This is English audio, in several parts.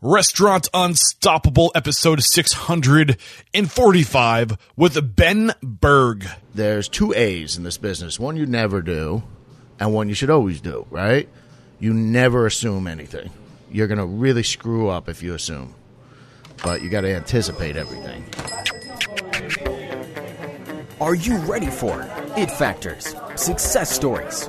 Restaurant Unstoppable, episode 645 with Ben Berg. There's two A's in this business one you never do, and one you should always do, right? You never assume anything. You're going to really screw up if you assume, but you got to anticipate everything. Are you ready for it factors, success stories,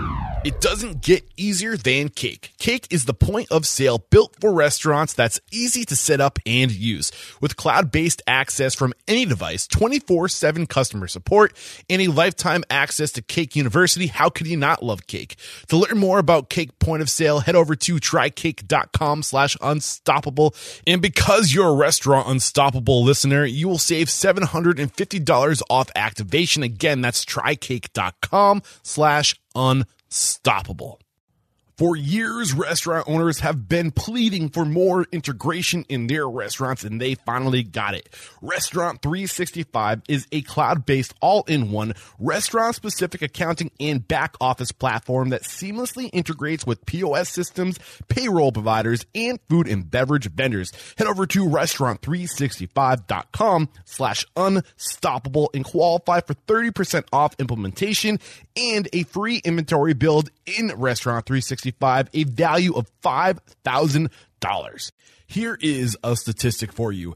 It doesn't get easier than Cake. Cake is the point of sale built for restaurants that's easy to set up and use. With cloud based access from any device, 24 7 customer support, and a lifetime access to Cake University, how could you not love Cake? To learn more about Cake point of sale, head over to trycake.com slash unstoppable. And because you're a restaurant unstoppable listener, you will save $750 off activation. Again, that's trycake.com slash unstoppable unstoppable. For years, restaurant owners have been pleading for more integration in their restaurants, and they finally got it. Restaurant 365 is a cloud based, all in one, restaurant specific accounting and back office platform that seamlessly integrates with POS systems, payroll providers, and food and beverage vendors. Head over to restaurant365.com slash unstoppable and qualify for 30% off implementation and a free inventory build in Restaurant 365, a value of $5,000. Here is a statistic for you.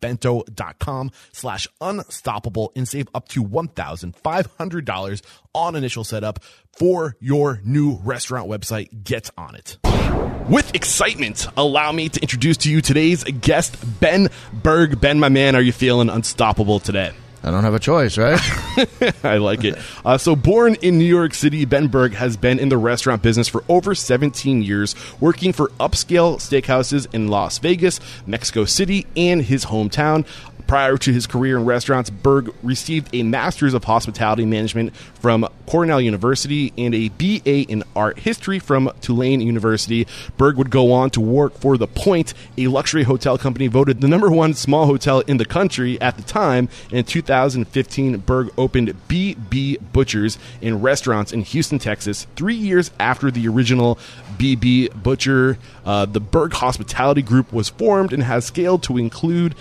bento.com slash unstoppable and save up to $1,500 on initial setup for your new restaurant website. Get on it. With excitement, allow me to introduce to you today's guest, Ben Berg. Ben, my man, are you feeling unstoppable today? I don't have a choice, right? I like it. Uh, so, born in New York City, Ben Berg has been in the restaurant business for over 17 years, working for upscale steakhouses in Las Vegas, Mexico City, and his hometown. Prior to his career in restaurants, Berg received a Master's of Hospitality Management from Cornell University and a BA in Art History from Tulane University. Berg would go on to work for The Point, a luxury hotel company voted the number one small hotel in the country at the time. In 2015, Berg opened BB Butchers in restaurants in Houston, Texas, three years after the original BB Butcher. Uh, the Berg Hospitality Group was formed and has scaled to include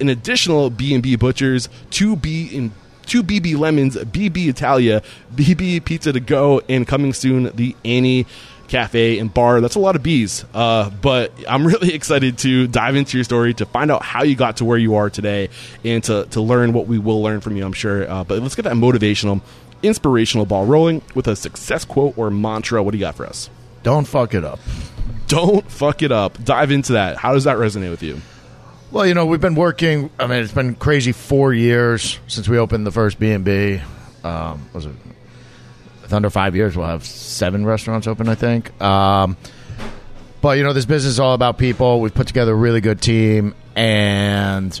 an additional B&B Butchers, two B in two BB Lemons, BB Italia, BB Pizza to Go, and coming soon the Annie Cafe and Bar. That's a lot of B's, uh, but I'm really excited to dive into your story to find out how you got to where you are today and to, to learn what we will learn from you, I'm sure. Uh, but let's get that motivational, inspirational ball rolling with a success quote or mantra. What do you got for us? Don't fuck it up. Don't fuck it up. Dive into that. How does that resonate with you? Well, you know, we've been working. I mean, it's been crazy four years since we opened the first B and B. Um, was it? Under five years, we'll have seven restaurants open. I think. Um, but you know, this business is all about people. We've put together a really good team, and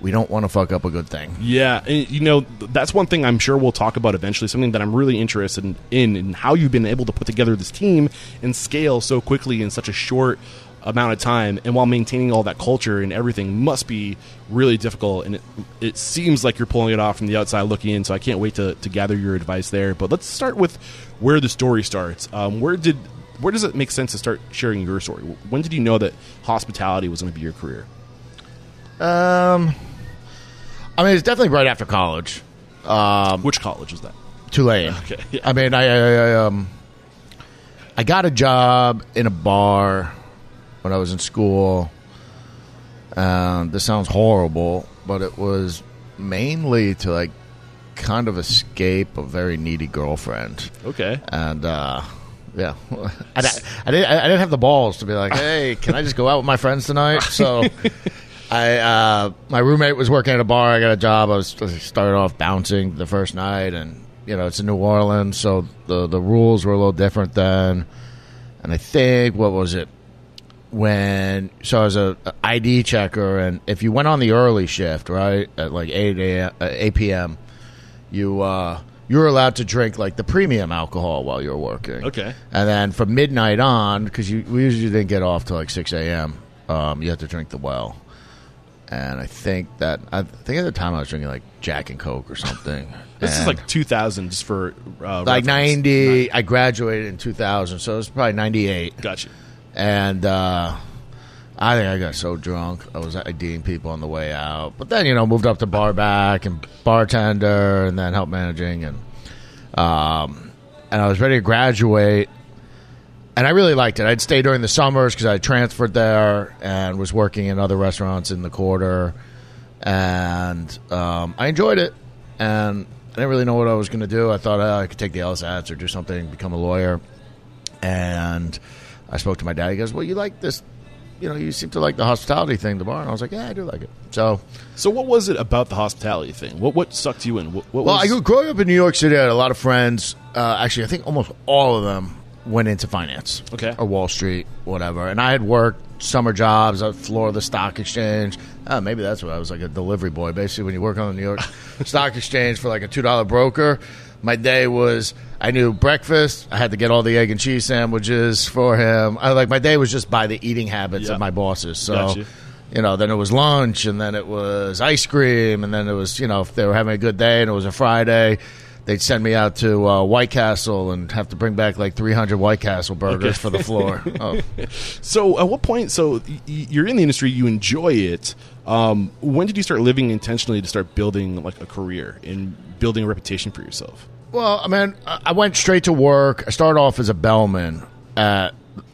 we don't want to fuck up a good thing. Yeah, you know that's one thing I'm sure we'll talk about eventually. Something that I'm really interested in, in, in how you've been able to put together this team and scale so quickly in such a short amount of time and while maintaining all that culture and everything must be really difficult and it, it seems like you're pulling it off from the outside looking in so i can't wait to, to gather your advice there but let's start with where the story starts um, where did where does it make sense to start sharing your story when did you know that hospitality was going to be your career Um, I mean, it's definitely right after college. Um, which college was that Tulane. Okay, yeah. I mean, I, I, I um, I got a job in a bar when I was in school. Um, this sounds horrible, but it was mainly to like kind of escape a very needy girlfriend. okay And uh, yeah, I, I, didn't, I didn't have the balls to be like, hey, can I just go out with my friends tonight? So I uh, my roommate was working at a bar. I got a job. I was I started off bouncing the first night, and you know it's in New Orleans, so the the rules were a little different then. And I think what was it when so I was a, ID checker, and if you went on the early shift, right at like eight a.m. Uh, eight p.m., you uh, you were allowed to drink like the premium alcohol while you were working. Okay. And then from midnight on, because you we usually didn't get off till like six a.m. Um, you had to drink the well. And I think that I think at the time I was drinking like Jack and Coke or something. This is like 2000, just for uh, like reference. ninety. I graduated in two thousand, so it was probably ninety eight. Gotcha. And uh, I think I got so drunk I was IDing people on the way out. But then you know moved up to bar back and bartender, and then help managing, and um, and I was ready to graduate. And I really liked it. I'd stay during the summers because I transferred there and was working in other restaurants in the quarter, and um, I enjoyed it. And I didn't really know what I was going to do. I thought oh, I could take the LSATs or do something, become a lawyer. And I spoke to my dad. He goes, "Well, you like this? You know, you seem to like the hospitality thing, the bar." And I was like, "Yeah, I do like it." So, So, what was it about the hospitality thing? What what sucked you in? What, what well, was, I grew growing up in New York City. I had a lot of friends. Uh, actually, I think almost all of them went into finance. Okay. or Wall Street, whatever. And I had worked summer jobs at floor of the Stock Exchange. Uh, maybe that's what I was like a delivery boy. Basically, when you work on the New York Stock Exchange for like a two dollar broker, my day was I knew breakfast. I had to get all the egg and cheese sandwiches for him. I like my day was just by the eating habits Yeah. of my bosses. So. Gotcha. You know, then it was lunch, and then it was ice cream, and then it was, you know, if they were having a good day and it was a Friday, they'd send me out to uh, White Castle and have to bring back like 300 White Castle burgers Okay. for the floor. oh. So, at what point? So, y- y- you're in the industry, you enjoy it. Um, when did you start living intentionally to start building like a career and building a reputation for yourself? Well, I mean, I went straight to work. I started off as a bellman at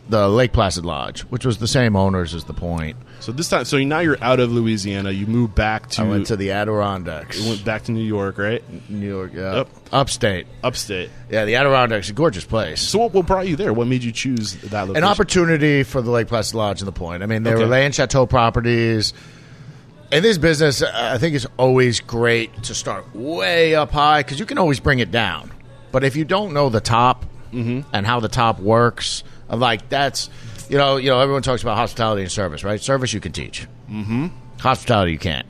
the Lake Placid Lodge, which was the same owners as the Point. So this time, so now you're out of Louisiana. You moved back to, I went to the Adirondacks, You went back to New York, right? New York, yeah, Up. upstate. Upstate. Yeah, the Adirondacks, a gorgeous place. So, what, what brought you there? What made you choose that location? an opportunity for the Lake Placid Lodge and the Point. I mean, they Okay. were Relais Chateaux properties. In this business, I think it's always great to start way up high because you can always bring it down. But if you don't know the top and how the top works, like that's you know you know everyone talks about hospitality and service, right? Service you can teach. Mm-hmm. Hospitality you can't.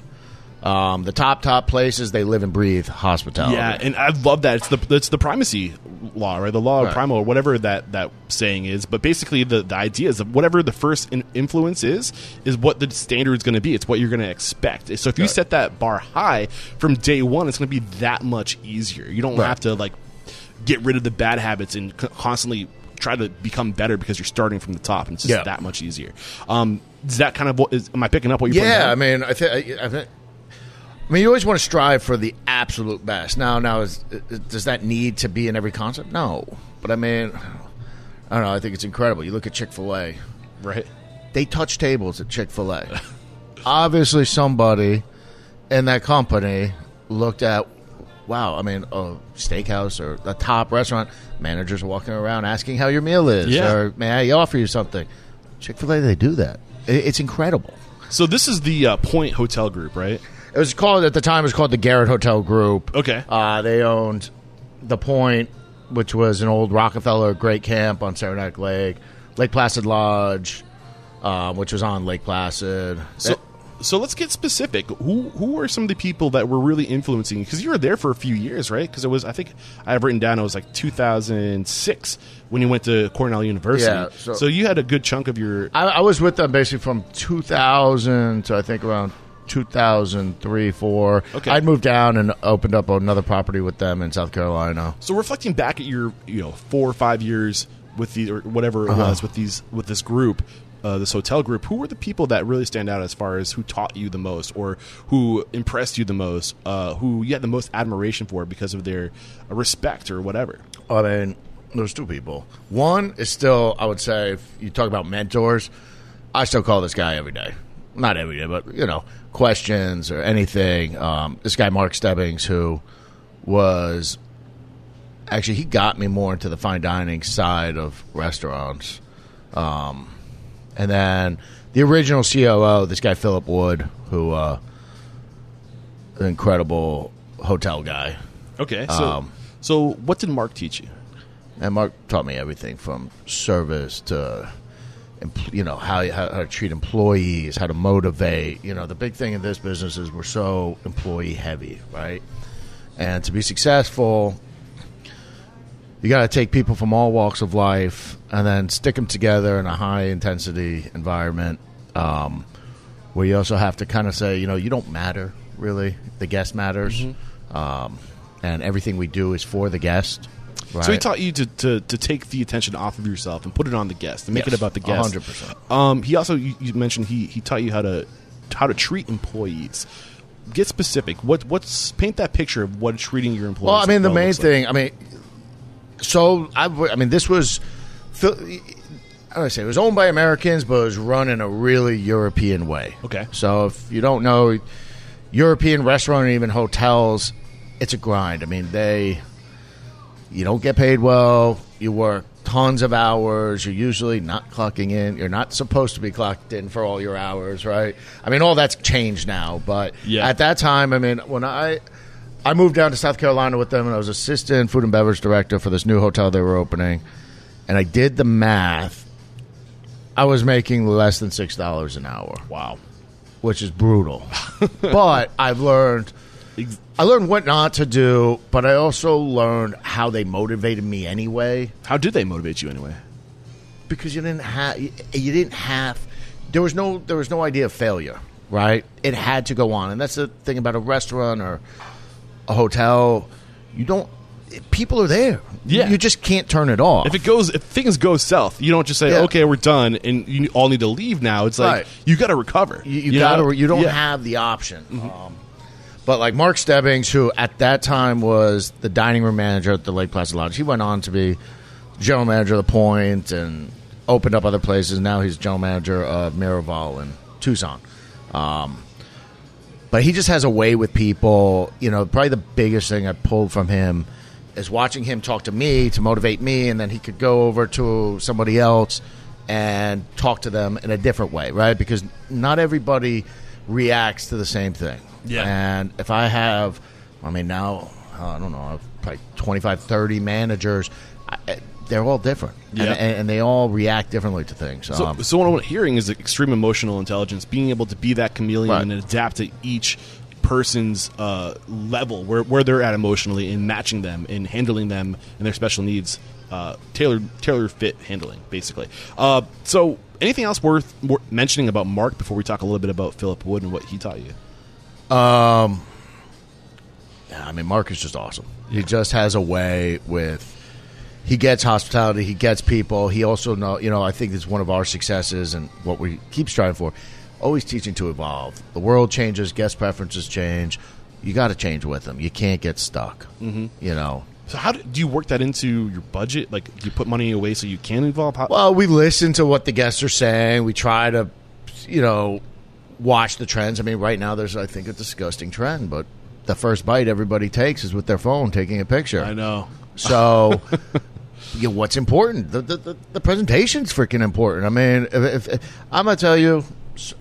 Um, the top top places they live and breathe hospitality. Yeah, and I love that. It's the it's the primacy law, right? The law of Right. primal, or whatever that that saying is. But basically, the the idea is that whatever the first in, influence is, is what the standard is going to be. It's what you're going to expect. So if you set that bar high from day one, it's going to be that much easier. You don't Right. have to like get rid of the bad habits and c- constantly try to become better because you're starting from the top, and it's just Yeah. that much easier. Um, is that kind of what is? Am I picking up what you're? Yeah. I mean, I think. I, I, think- I mean, you always want to strive for the absolute best. Now, now, is, is- does that need to be in every concept? No, but I mean, I don't know. I think it's incredible. You look at Chick Fil A; right. they touch tables at Chick Fil A. Obviously, somebody in that company looked at, wow. I mean, a steakhouse or a top restaurant managers walking around asking how your meal is, Yeah. or may I offer you something? Chick Fil A, they do that. It's incredible. So this is the uh, Point Hotel Group, right? It was called at the time. It was called the Garrett Hotel Group. Okay. Uh, they owned the Point, which was an old Rockefeller Great Camp on Saranac Lake, Lake Placid Lodge, um, which was on Lake Placid. So, so let's get specific. Who who are some of the people that were really influencing you? Because you were there for a few years, right? Because it was, I think, I have written down it was like 2006 when you went to Cornell University. Yeah, so, so- you had a good chunk of your. I, I was with them basically from 2000 to I think around 2003, four. Okay. I'd moved down and opened up another property with them in South Carolina. So reflecting back at your, you know, four or five years with the or whatever it Uh-huh. was with these with this group. Uh, this hotel group. Who were the people that really stand out as far as who taught you the most, or who impressed you the most, uh, who you had the most admiration for because of their respect or whatever? I mean, there's two people. One is still, I would say, if you talk about mentors, I still call this guy every day. Not every day, but, you know, questions or anything. Um, this guy, Mark Stebbings, who was actually, he got me more into the fine dining side of restaurants. Um, and then the original COO, this guy Philip Wood, who uh, an incredible hotel guy. Okay. So, Um, so what did Mark teach you? And Mark taught me everything from service to, you know, how, how, how to treat employees, how to motivate. You know, the big thing in this business is we're so employee heavy, right? And to be successful, you got to take people from all walks of life and then stick them together in a high intensity environment um, where you also have to kind of say, you know, you don't matter really. The guest matters. Um, and everything we do is for the guest. Right? So he taught you to, to, to take the attention off of yourself and put it on the guest and make Yes, it about the guest. 100%. Um, he also you, you mentioned he, he taught you how to how to treat employees. Get specific. What what's paint that picture of what treating your employees. Well, I mean, the main like. thing. I mean, so I, I mean, this was. I don't say it was owned by Americans, but it was run in a really European way. Okay. So if you don't know, European restaurant and even hotels, it's a grind. I mean, they you don't get paid well. You work tons of hours. You're usually not clocking in. You're not supposed to be clocked in for all your hours, right? I mean, all that's changed now. But Yeah. at that time, I mean, when I I moved down to South Carolina with them, and I was assistant food and beverage director for this new hotel they were opening, and I did the math. I was making less than six dollars an hour, Wow. which is brutal. but I've learned. I learned what not to do, but I also learned how they motivated me anyway. How did they motivate you anyway? Because you didn't have, you didn't have, there was no, there was no idea of failure, right? It had to go on, and that's the thing about a restaurant or a hotel. You don't, people are there. Yeah. you just can't turn it off. If it goes, if things go south, you don't just say, Yeah. "Okay, we're done," and you all need to leave now. It's like Right. you got to recover. You, you, know? gotta. You don't Yeah. Mm-hmm. have the option. Um, but like Mark Stebbings, who at that time was the dining room manager at the Lake Placid Lodge, he went on to be general manager of the Point and opened up other places. Now he's general manager of Miraval in Tucson. Um, but he just has a way with people. You know, probably the biggest thing I pulled from him is watching him talk to me to motivate me, and then he could go over to somebody else and talk to them in a different way, right? Because not everybody reacts to the same thing. Yeah. And if I have, I mean, now, I don't know, I have probably 25, 30 managers, I, they're all different. Yeah. And, and, and they all react differently to things. So, um, so what I'm hearing is extreme emotional intelligence, being able to be that chameleon Right. and adapt to each person's uh, level, where, where they're at emotionally, and matching them and handling them and their special needs, uh, tailor tailor fit handling, basically. Uh, so, anything else worth, mentioning about Mark before we talk a little bit about Philip Wood and what he taught you? Yeah, I mean, Mark is just awesome. He just has a way with. He gets hospitality. He gets people. He also know. You know, I think it's one of our successes and what we keep striving for. Always teaching to evolve. The world changes. Guest preferences change. You got to change with them. You can't get stuck. Mm-hmm. You know. So, how do, do you work that into your budget? Like, do you put money away so you can involve? How, Well, we listen to what the guests are saying. We try to, you know, watch the trends. I mean, right now there's, I think, a disgusting trend, but the first bite everybody takes is with their phone taking a picture. I know. So, you know, what's important? The, the, the, the presentation's freaking important. I mean, if, if, I'm going to tell you,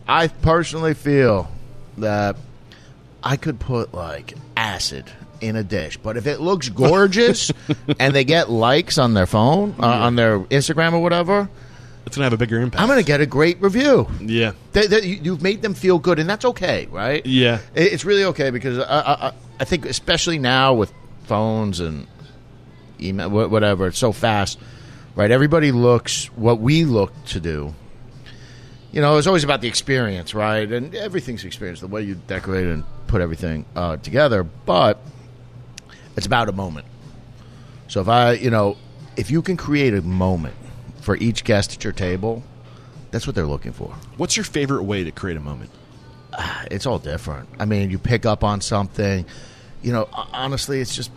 I personally feel that I could put like acid in a dish, but if it looks gorgeous and they get likes on their phone, uh, on their Instagram or whatever, It's gonna have a bigger impact. I'm going to get a great review. yeah. They, they, you- you've made them feel good, and that's okay, right? Yeah. It- it's really okay because I, I, I- I think, especially now with phones and email, wha- whatever, it's so fast, right? Everybody looks what we look to do. You know, it's always about the experience, right? And everything's experience, the way you decorate and put everything uh, together. But it's about a moment. So if I, you know, if you can create a moment for each guest at your table, that's what they're looking for. What's your favorite way to create a moment? Ah, it's all different. I mean, you pick up on something. You know, ho- honestly, it's just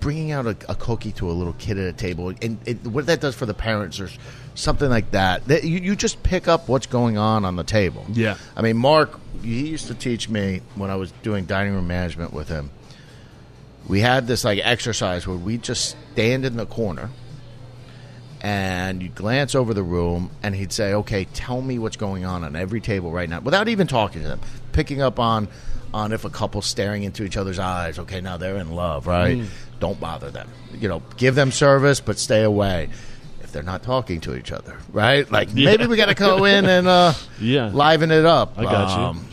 bringing out a, a cookie to a little kid at a table, and it, what that does for the parents or something like that. That you, you just pick up what's going on on the table. Yeah. I mean, Mark, he used to teach me when I was doing dining room management with him. We had this like exercise where we just stand in the corner and you'd glance over the room, and he'd say, "Okay, tell me what's going on on every table right now," without even talking to them, picking up on on if a couple's staring into each other's eyes. Okay, now they're in love, right? Mm. Don't bother them. You know, give them service, but stay away. If they're not talking to each other, right? Like Yeah. maybe we got to go in and uh, Yeah. liven it up. I got you. Um,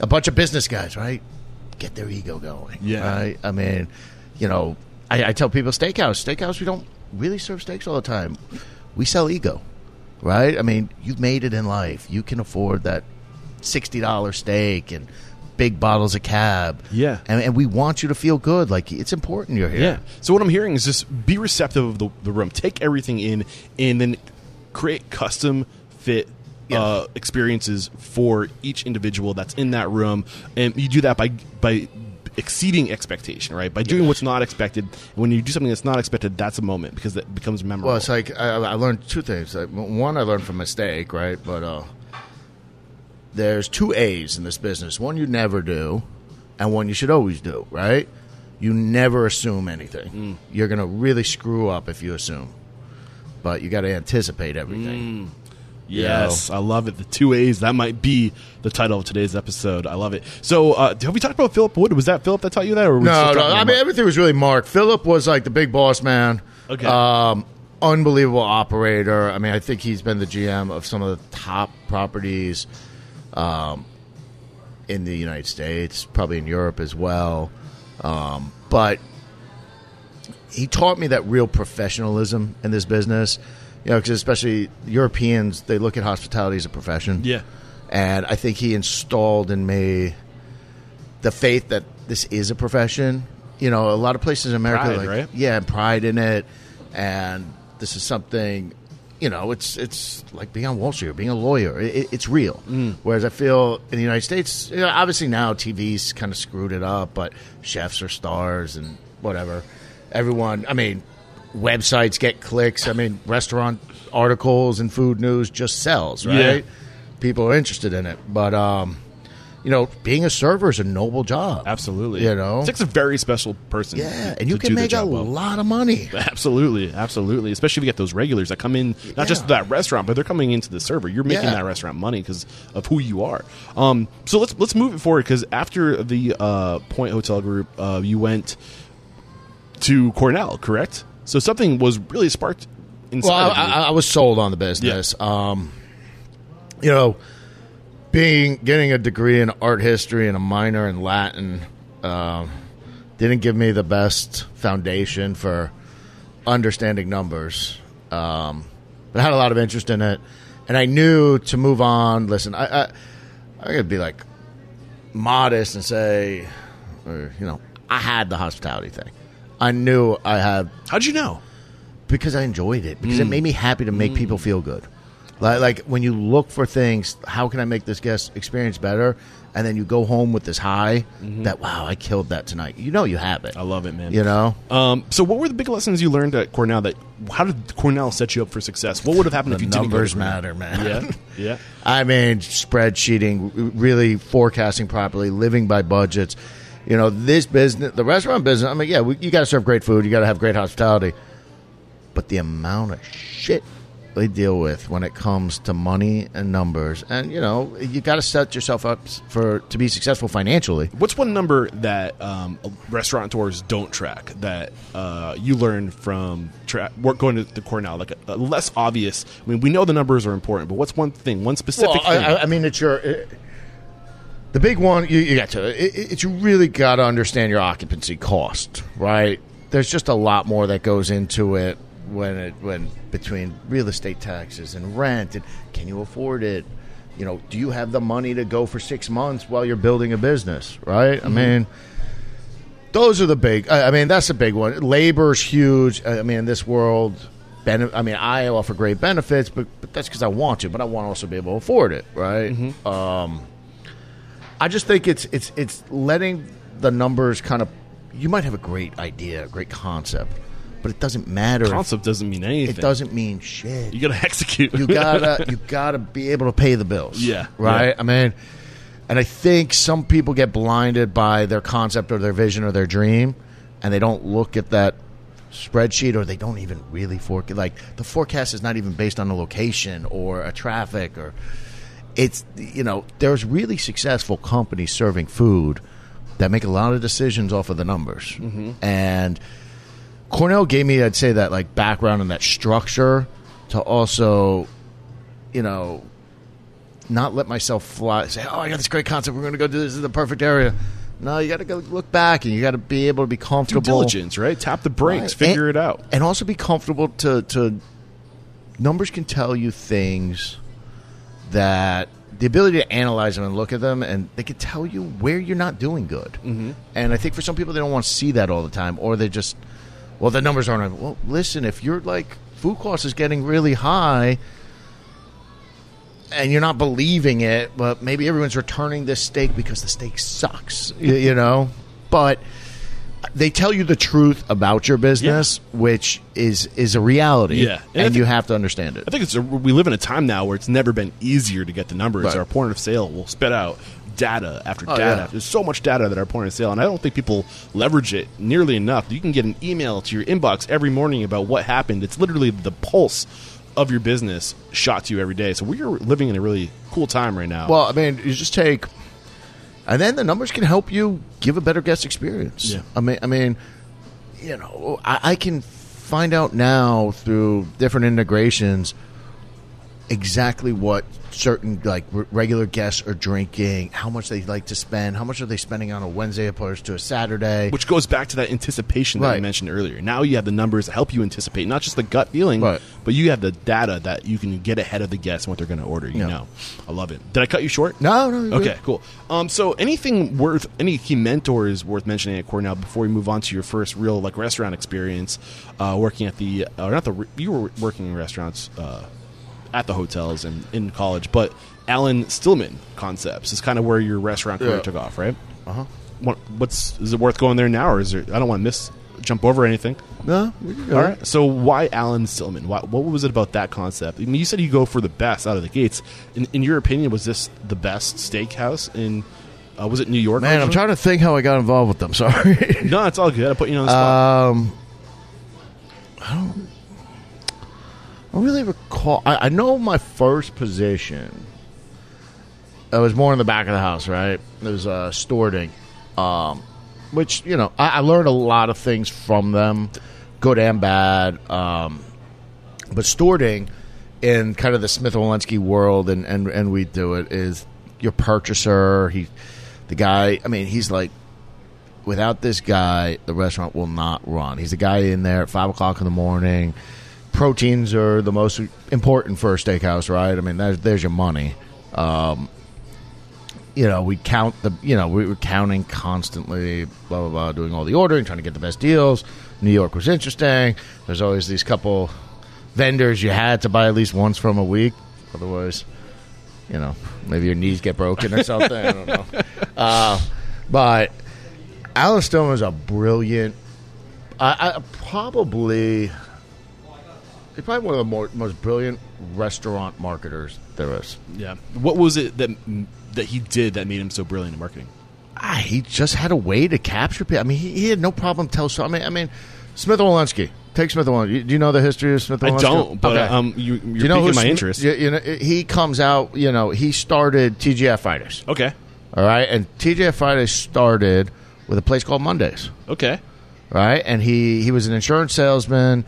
a bunch of business guys, right? Get their ego going. Yeah. Right? I mean, you know, I, I tell people steakhouse, steakhouse, we don't really serve steaks all the time. We sell ego, right? I mean, you've made it in life. You can afford that $60 steak and big bottles of cab. Yeah. And, and we want you to feel good. Like, it's important you're here. Yeah. So what I'm hearing is just be receptive of the, the room, take everything in, and then create custom fit uh, experiences for each individual that's in that room, and you do that by by exceeding expectation, right? By doing what's not expected. When you do something that's not expected, that's a moment because it becomes memorable. Well, it's like I, I learned two things. Like, One, I learned from mistake, right? But uh, there's two A's in this business. One you never do, and one you should always do, right? You never assume anything. You're going to really screw up if you assume. But you got to anticipate everything. Yes, I love it. The two A's. That might be the title of today's episode. I love it. So, uh, have we talked about Philip Wood? Was that Philip that taught you that? Or No, no. I mean, Mark? everything was really Mark. Philip was like the big boss man. Okay. Um, unbelievable operator. I mean, I think he's been the GM of some of the top properties um, in the United States, probably in Europe as well. Um, but he taught me that real professionalism in this business. You know, because especially Europeans, they look at hospitality as a profession. Yeah. And I think he installed in me the faith that this is a profession. You know, a lot of places in America, Pride, like, right? yeah, pride in it, and this is something. You know, it's it's like being on Wall Street or being a lawyer. It, it- it's real. Mm. Whereas I feel in the United States, you know, obviously now TV's kind of screwed it up, but chefs are stars and whatever. Everyone, I mean, websites get clicks. I mean, restaurant articles and food news just sells, Yeah. right? People are interested in it, but um, you know, being a server is a noble job. Absolutely. You know? it takes a very special person. Yeah, and you can make a well. lot of money. Absolutely, absolutely. Especially if you get those regulars that come in, not just to that restaurant, but they're coming into the server. You're making Yeah. that restaurant money because of who you are. Um, so let's let's move it forward because after the uh, Point Hotel Group, uh, you went to Cornell, correct? So something was really sparked inside. Well, of I. I, I was sold on the business. Um, you know, being getting a degree in art history and a minor in Latin um, didn't give me the best foundation for understanding numbers. Um, but I had a lot of interest in it, and I knew to move on. Listen, I I, I could be like modest and say, or, you know, I had the hospitality thing. I knew I had How'd you know? because I enjoyed it because it mm. made me happy to make mm. people feel good. Like, like when you look for things, how can I make this guest experience better? And then you go home with this high mm-hmm. that wow, I killed that tonight. You know you have it. I love it, man. You know, Um, so, what were the big lessons you learned at Cornell? That how did Cornell set you up for success? What would have happened the if you didn't go to numbers Cornell? matter, man. Yeah, yeah. I mean, spreadsheeting, really forecasting properly, living by budgets. You know, this business, the restaurant business. I mean, yeah, we, you got to serve great food, you got to have great hospitality, but the amount of shit they deal with when it comes to money and numbers, and you know, you got to set yourself up for to be successful financially. What's one number that um, restaurateurs don't track that uh, you learned from tra- work going to the Cornell? Like a, a less obvious. I mean, we know the numbers are important, but what's one thing, one specific Well? I- I mean, it's your it, the big one. You, you got to. It, you really got to understand your occupancy cost, right? There's just a lot more that goes into it when it when between real estate taxes and rent and can you afford it? You know, do you have the money to go for six months while you're building a business, right? I mean. Those are the big. I I mean, that's a big one. Labor's huge. I mean, in this world, I mean, I offer great benefits, but, but that's because I want to. But I want to also be able to afford it, right? Um, I just think it's it's it's letting the numbers kind of. You might have a great idea, a great concept, but it doesn't matter. Concept doesn't mean anything. it doesn't mean shit. You got to execute. You gotta you gotta be able to pay the bills. Yeah, Right? yeah. I mean and I think some people get blinded by their concept or their vision or their dream and they don't look at that spreadsheet or they don't even really forecast. Like the forecast is not even based on a location or a traffic or it's you know there's really successful companies serving food that make a lot of decisions off of the numbers mm-hmm. and cornell gave me i'd say that like background and that structure to also you know not let myself fly say oh i got this great concept we're going to go do this, this is the perfect area no you got to go look back and you got to be able to be comfortable. Due diligence, right? Tap the brakes, Right. figure And- it out. and also be comfortable to to numbers can tell you things that the ability to analyze them and look at them and they can tell you where you're not doing good mm-hmm. and i think for some people they don't want to see that all the time or they just well the numbers aren't well listen if you're like food cost is getting really high and you're not believing it, but maybe everyone's returning this steak because the steak sucks, you, you know. But they tell you the truth about your business, which is is a reality, Yeah. And and thi- you have to understand it. I think it's a, we live in a time now where it's never been easier to get the numbers. Right. Our point of sale will spit out data after Oh, data. yeah. There's so much data that our point of sale, and I don't think people leverage it nearly enough. You can get an email to your inbox every morning about what happened. It's literally the pulse of your business shot to you every day. So we're living in a really cool time right now. Well, I mean, you just take, and then the numbers can help you give a better guest experience. Yeah. I mean, I mean, you know, I, I can find out now through different integrations exactly what certain like r- regular guests are drinking, how much they like to spend, how much are they spending on a Wednesday opposed to a Saturday. which goes back to that anticipation that I Right. mentioned earlier. Now you have the numbers that help you anticipate, not just the gut feeling, Right. but you have the data that you can get ahead of the guests and what they're going to order. You Yeah. know, I love it. Did I cut you short? no, no, Okay, good. cool. Um, so anything worth any key mentors worth mentioning at Cornell before we move on to your first real like restaurant experience, uh, working at the or not the you were working in restaurants uh, at the hotels and in college, but Alan Stillman Concepts is kind of where your restaurant career Yeah. took off, right? Uh huh. What, what's is it worth going there now, or is there? I don't want to miss jump over anything. No, you're good. All right. So why Alan Stillman? Why, what was it about that concept? I mean, you said you go for the best out of the gates. In, in your opinion, was this the best steakhouse in? Uh, was it New York? Man, I'm originally? trying to think how I got involved with them. Sorry. No, it's all good. I put you on the spot. Um, I don't. I don't really recall. I, I know my first position. I was more in the back of the house, right? It was uh, stewarding, um, which you know I, I learned a lot of things from them, good and bad. Um, but stewarding in kind of the Smith Wollensky world, and, and and we do it is your purchaser. He, the guy. I mean, he's like without this guy, the restaurant will not run. He's the guy in there at five o'clock in the morning. Proteins are the most important for a steakhouse, right? I mean, there's, there's your money. Um, you know, we count the, you know, we were counting constantly, blah, blah, blah, doing all the ordering, trying to get the best deals. New York was interesting. There's always these couple vendors you had to buy at least once from a week. Otherwise, you know, maybe your knees get broken or something. I don't know. Uh, but Alan Stone was a brilliant. I, I probably he's probably one of the more, most brilliant restaurant marketers there is. yeah. What was it that that he did that made him so brilliant in marketing? Ah, he just had a way to capture people. I mean, he, he had no problem telling. So I mean, I mean, Smith Wollensky. Take Smith Wollensky. Do you know the history of Smith I don't, but Okay. um, you, you're you know piquing my interest. You, you know, he comes out. You know, he started TGI Fridays. Okay. All right, and TGI Fridays started with a place called Mondays. Okay. right? And he he was an insurance salesman.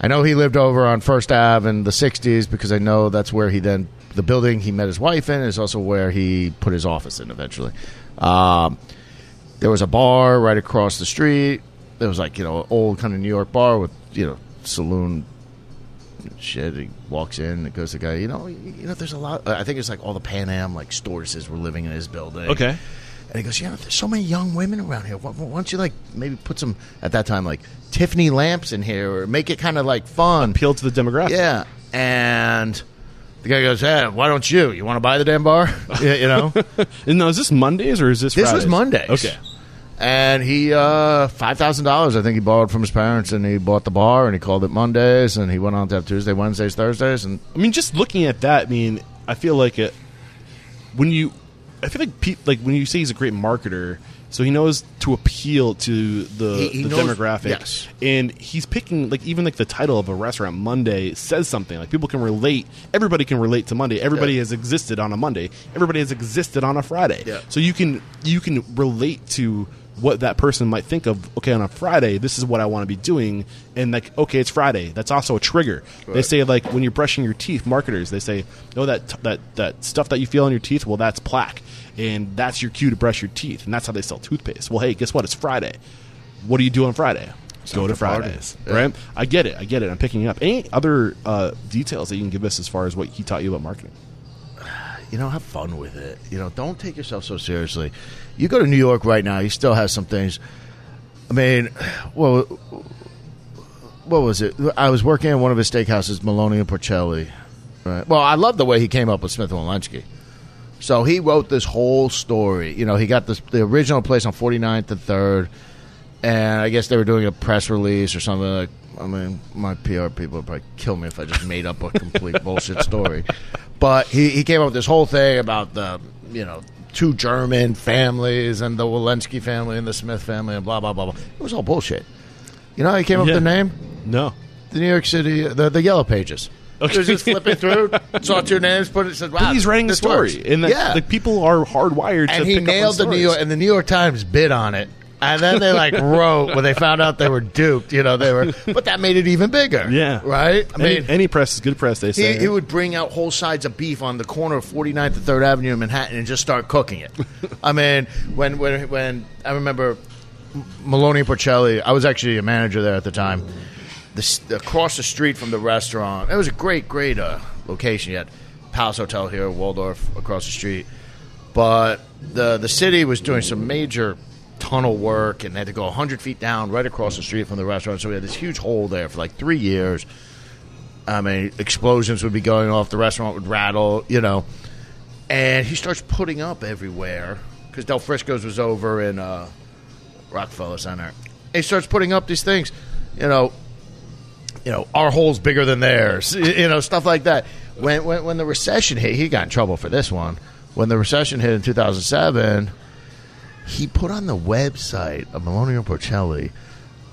I know he lived over on First Ave in the '60s because I know that's where he then the building he met his wife in is also where he put his office in eventually. Um, there was a bar right across the street. There was like you know old kind of New York bar with you know saloon shit. He walks in it goes to the guy. You know, you know. There's a lot. I think it's like all the Pan Am like stewardesses were living in his building. Okay. And he goes, yeah, there's so many young women around here. Why, why don't you like maybe put some at that time like Tiffany lamps in here or make it kind of like fun? Appeal to the demographic. Yeah. And the guy goes, hey, why don't you? You want to buy the damn bar? Yeah, you know. And now, is this Mondays or is this? This was Mondays. Okay. And he uh five thousand dollars I think he borrowed from his parents and he bought the bar and he called it Mondays and he went on to have Tuesday, Wednesdays, Thursdays and I mean, just looking at that, I mean, I feel like it when you I feel like Pete, like when you say he's a great marketer, so he knows to appeal to the, He- he the knows- demographic, yes. and he's picking like even like the title of a restaurant Monday says something like people can relate. Everybody can relate to Monday. Everybody Yeah. has existed on a Monday. Everybody has existed on a Friday. Yeah. So you can you can relate to what that person might think of. Okay, on a Friday, this is what I want to be doing, and like okay, it's Friday. That's also a trigger. They say like when you're brushing your teeth, marketers they say, oh that that that stuff that you feel on your teeth, well that's plaque, and that's your cue to brush your teeth, and that's how they sell toothpaste. Well, hey, guess what? It's Friday. What do you do on Friday? Go to to. Fridays, Yeah. right? I get it. I get it. I'm picking up. Any other uh, details that you can give us as far as what he taught you about marketing? You know, have fun with it. You know, don't take yourself so seriously. You go to New York right now, he still has some things. I mean, well, what was it? I was working at one of his steakhouses, Maloney and Porcelli. Right. Well, I love the way he came up with Smith and Wollensky. So he wrote this whole story. You know, he got this, the original place on 49th and 3rd, and I guess they were doing a press release or something like. I mean, my PR people would probably kill me if I just made up a complete bullshit story. But he, he came up with this whole thing about the, you know, two German families and the Wollensky family and the Smith family and blah, blah, blah, blah. It was all bullshit. You know how he came up Yeah. with the name? No. The New York City, the, the Yellow Pages. Okay. He was just flipping through, saw two names, put it, said, wow. But he's writing the story, works. and that, yeah. like people are hardwired. and to he pick up on nailed the New. York, and the New York Times bid on it. And then they like wrote when they found out they were duped. You know they were, but that made it even bigger. Yeah, right. I any, mean, any press is good press. They say he, he would bring out whole sides of beef on the corner of 49th and 3rd Avenue in Manhattan and just start cooking it. I mean, when when when I remember Maloney Porcelli, I was actually a manager there at the time. The, across the street from the restaurant, it was a great, great uh, location. You had Palace Hotel here, Waldorf across the street, but the the city was doing some major tunnel work and they had to go 100 feet down right across the street from the restaurant. So we had this huge hole there for like three years. I mean, explosions would be going off, the restaurant would rattle, you know. And he starts putting up everywhere because Del Frisco's was over in uh, Rockefeller Center. He starts putting up these things, you know. You know, our hole's bigger than theirs. You know, stuff like that. When, when when the recession hit, he got in trouble for this one. When the recession hit in 2007, he put on the website of Maloney and Porcelli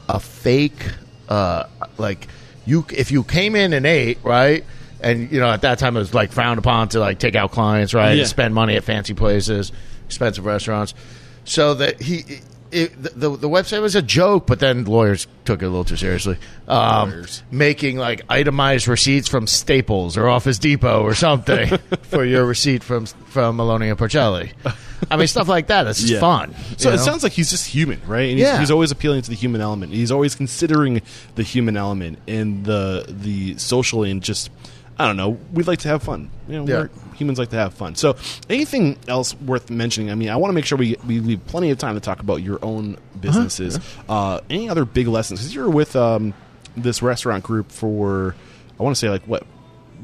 a fake, uh, like you if you came in and ate right, and you know at that time it was like frowned upon to like take out clients right, Yeah. and spend money at fancy places, expensive restaurants. So that he. It, the, the the website was a joke, but then lawyers took it a little too seriously. Um, making like itemized receipts from Staples or Office Depot or something for your receipt from from Maloney and Porcelli. I mean, stuff like that. It's just Yeah. fun. So you it sounds like he's just human, right? And he's, Yeah. he's always appealing to the human element. He's always considering the human element and the the socially and just I don't know. We'd like to have fun. You know, Yeah. Humans like to have fun. So anything else worth mentioning? I mean, I want to make sure we we leave plenty of time to talk about your own businesses. uh any other big lessons? Because you're with um, this restaurant group for I want to say like what?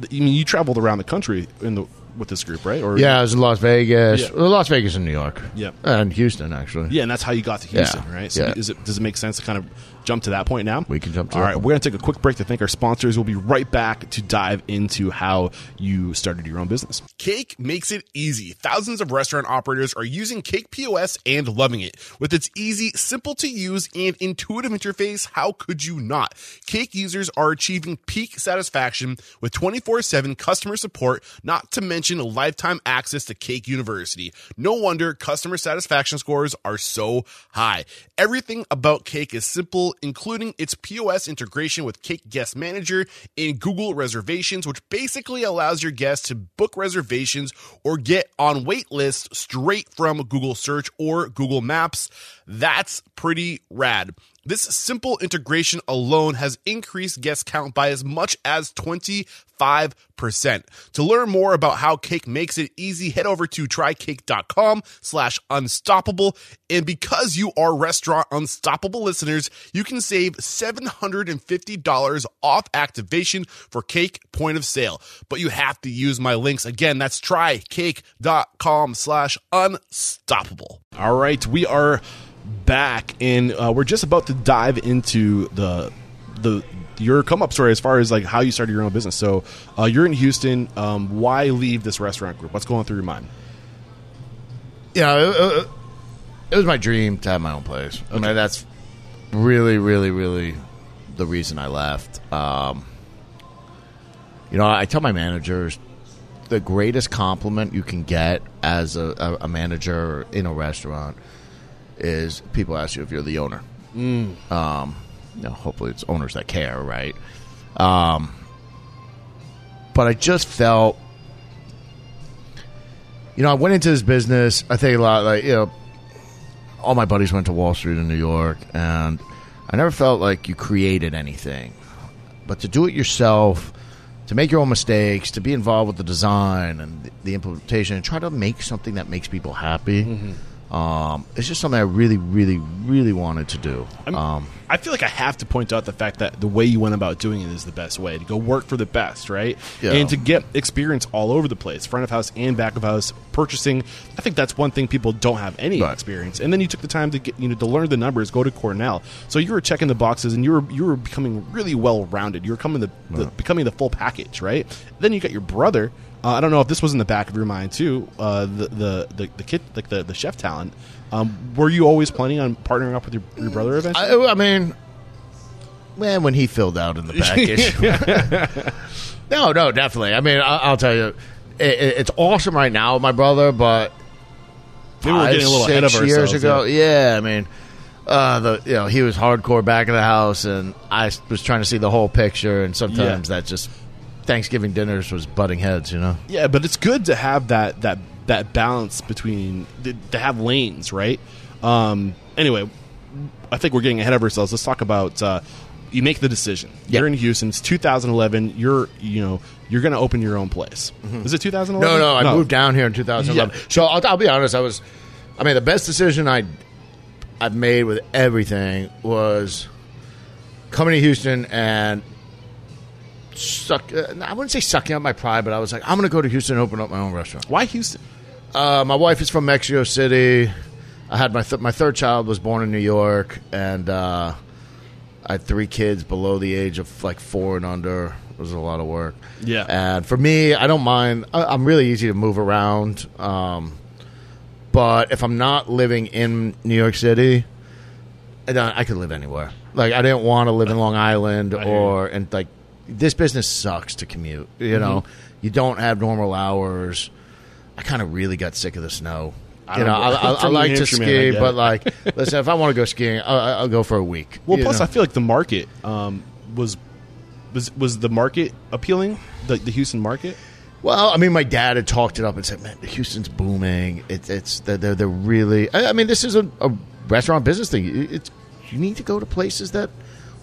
I mean, you traveled around the country in the with this group, right? Or Yeah, it was in Las Vegas. Yeah. Las Vegas and New York. Yep. And Houston, actually. Yeah, and that's how you got to Houston, Yeah, right? So yeah. is it does it make sense to kind of jump to that point now? We can jump to All that right, point. we're going to take a quick break to thank our sponsors. We'll be right back to dive into how you started your own business. Cake makes it easy. Thousands of restaurant operators are using Cake POS and loving it. With its easy, simple to use, and intuitive interface, how could you not? Cake users are achieving peak satisfaction with 24/7 customer support, not to mention lifetime access to Cake University. No wonder customer satisfaction scores are so high. Everything about Cake is simple, including its POS integration with Cake Guest Manager and Google Reservations, which basically allows your guests to book reservations or get on wait lists straight from Google Search or Google Maps. That's pretty rad. This simple integration alone has increased guest count by as much as 25%. To learn more about how Cake makes it easy, head over to trycake.com slash unstoppable. And because you are Restaurant Unstoppable listeners, you can save $750 off activation for Cake point of sale. But you have to use my links. Again, that's trycake.com slash unstoppable. All right, we are back and uh, we're just about to dive into the the your come up story as far as like how you started your own business. So uh, you're in Houston. Um, why leave this restaurant group? What's going through your mind? you know, it, it, it was my dream to have my own place. I mean, that's really, really, really the reason I left. Um, you know, I tell my managers the greatest compliment you can get as a, a, a manager in a restaurant is people ask you if you're the owner. Um, you know, hopefully it's owners that care, right? Um, but I just felt, you know, I went into this business. I think a lot, like you know, all my buddies went to Wall Street in New York, and I never felt like you created anything. But to do it yourself, to make your own mistakes, to be involved with the design and the, the implementation, and try to make something that makes people happy. Um, it's just something I really, really, really wanted to do. Um, I feel like I have to point out the fact that the way you went about doing it is the best way to go work for the best, right? Yeah. And to get experience all over the place, front of house and back of house, purchasing. I think that's one thing people don't have any Right. experience. And then you took the time to get you know to learn the numbers, go to Cornell, so you were checking the boxes and you were you were becoming really well rounded. You were coming the, the becoming the full package, right? Then you got your brother. Uh, I don't know if this was in the back of your mind too. Uh, the the the the kid like the the chef talent. Um, were you always planning on partnering up with your, your brother eventually? I, I mean, man, when he filled out in the package. no, no, definitely. I mean, I, I'll tell you, it, it- it's awesome right now with my brother, but we're five, getting a little ahead of years ago, yeah. yeah. I mean, uh, the you know he was hardcore back of the house, and I was trying to see the whole picture, and sometimes that just Thanksgiving dinners was butting heads, you know. Yeah, but it's good to have that that that balance between to have lanes, right? Um, anyway, I think we're getting ahead of ourselves. Let's talk about uh, you make the decision. Yeah. You're in Houston. It's 2011. You're you know you're going to open your own place. Is it 2011? Mm-hmm. No, no, I moved down here in 2011. Yeah. So I'll, I'll be honest. I was, I mean, the best decision I I've made with everything was coming to Houston and suck. Uh, I wouldn't say sucking up my pride, but I was like, I'm going to go to Houston and open up my own restaurant. Why Houston? Uh, my wife is from Mexico City. I had my th- my third child was born in New York, and uh, I had three kids below the age of like four and under. It was a lot of work. Yeah. and for me, I don't mind. I- I'm really easy to move around. Um, but if I'm not living in New York City, I, don't- I could live anywhere. Like I didn't want to live in Long Island or and like this business sucks to commute. You know, Mm-hmm. you don't have normal hours. I kind of really got sick of the snow. I you know, I, I, I like to Hampshire, man, ski, but like, listen, if I want to go skiing, I'll, I'll go for a week. Well, plus know? I feel like the market um, was was was the market appealing, the the Houston market. Well, I mean, my dad had talked it up and said, "Man, Houston's booming. It's it's they're they're, they're really. I, I mean, this is a, a restaurant business thing. It- It's you need to go to places that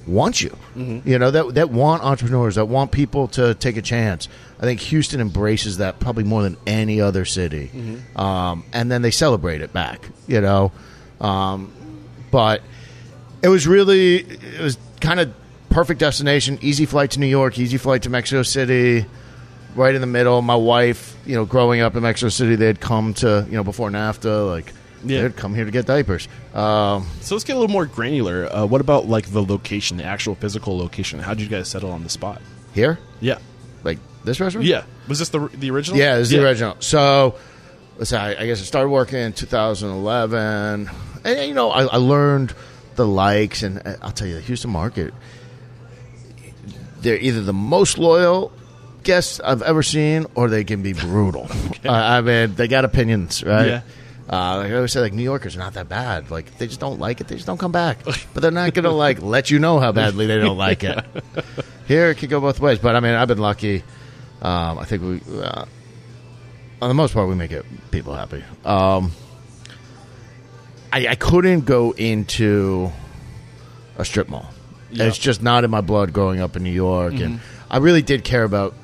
want you. You know that that want entrepreneurs that want people to take a chance. I think Houston embraces that probably more than any other city, um, and then they celebrate it back. You know, um, but it was really it was kind of perfect destination easy flight to new york easy flight to mexico city right in the middle my wife you know growing up in mexico city they'd come to you know before nafta like Yeah. they'd come here to get diapers um, So let's get a little more granular. Uh, what about like the location, the actual physical location? How did you guys settle on the spot? here Yeah, like this restaurant yeah. Was this the the original? yeah this is the original so let's say I, I guess i started working in 2011 and you know I, I learned the likes and i'll tell you the houston market they're either the most loyal guests I've ever seen, or they can be brutal. uh, I mean, they got opinions, right? Yeah. Uh, like I always say, like New Yorkers are not that bad. Like they just don't like it. They just don't come back. But they're not gonna like let you know how badly they don't like it. Here it could go both ways. But I mean, I've been lucky. Um, I think we, uh, on the most part, we make it people happy. Um, I, I couldn't go into a strip mall. Yeah. It's just not in my blood growing up in New York, and I really did care about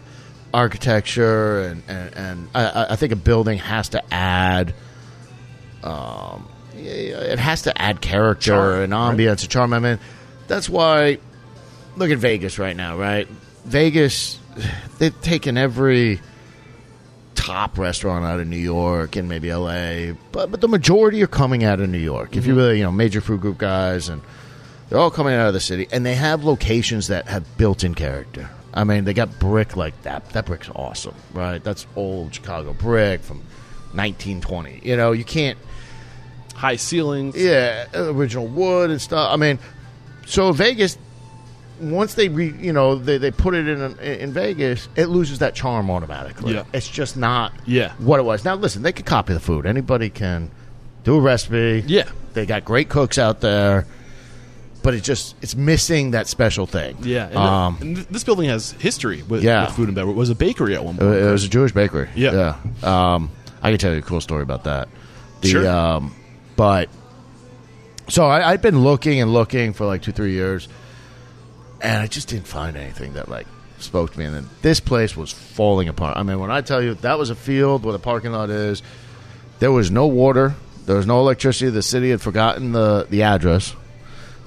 architecture, and and, and I- I, I think a building has to add, um, it has to add character Charm, and ambiance and charm. I mean, that's why. Look at Vegas right now, right? Vegas, they've taken every top restaurant out of New York and maybe L.A., but but the majority are coming out of New York. If you really, you know, major food group guys, and they're all coming out of the city, and they have locations that have built-in character. I mean, they got brick like that. That brick's awesome, right? That's old Chicago brick from 1920. You know, you can't. High ceilings. Yeah, original wood and stuff. I mean, so Vegas, once they re, you know they, they put it in in Vegas, it loses that charm automatically. Yeah. it's just not Yeah. what it was. Now listen, they could copy the food. Anybody can do a recipe. Yeah. they got great cooks out there, but it just it's missing that special thing. Yeah. And, um, and this building has history with, Yeah. with food and beverage. It was a bakery at one point. it was a Jewish bakery. Yeah. yeah. Um, I can tell you a cool story about that. The, Sure. Um, but so I, I'd been looking and looking for like two, three years, and I just didn't find anything that like spoke to me. And then this place was falling apart. I mean, when I tell you that was a field where the parking lot is, there was no water, there was no electricity. The city had forgotten the the address.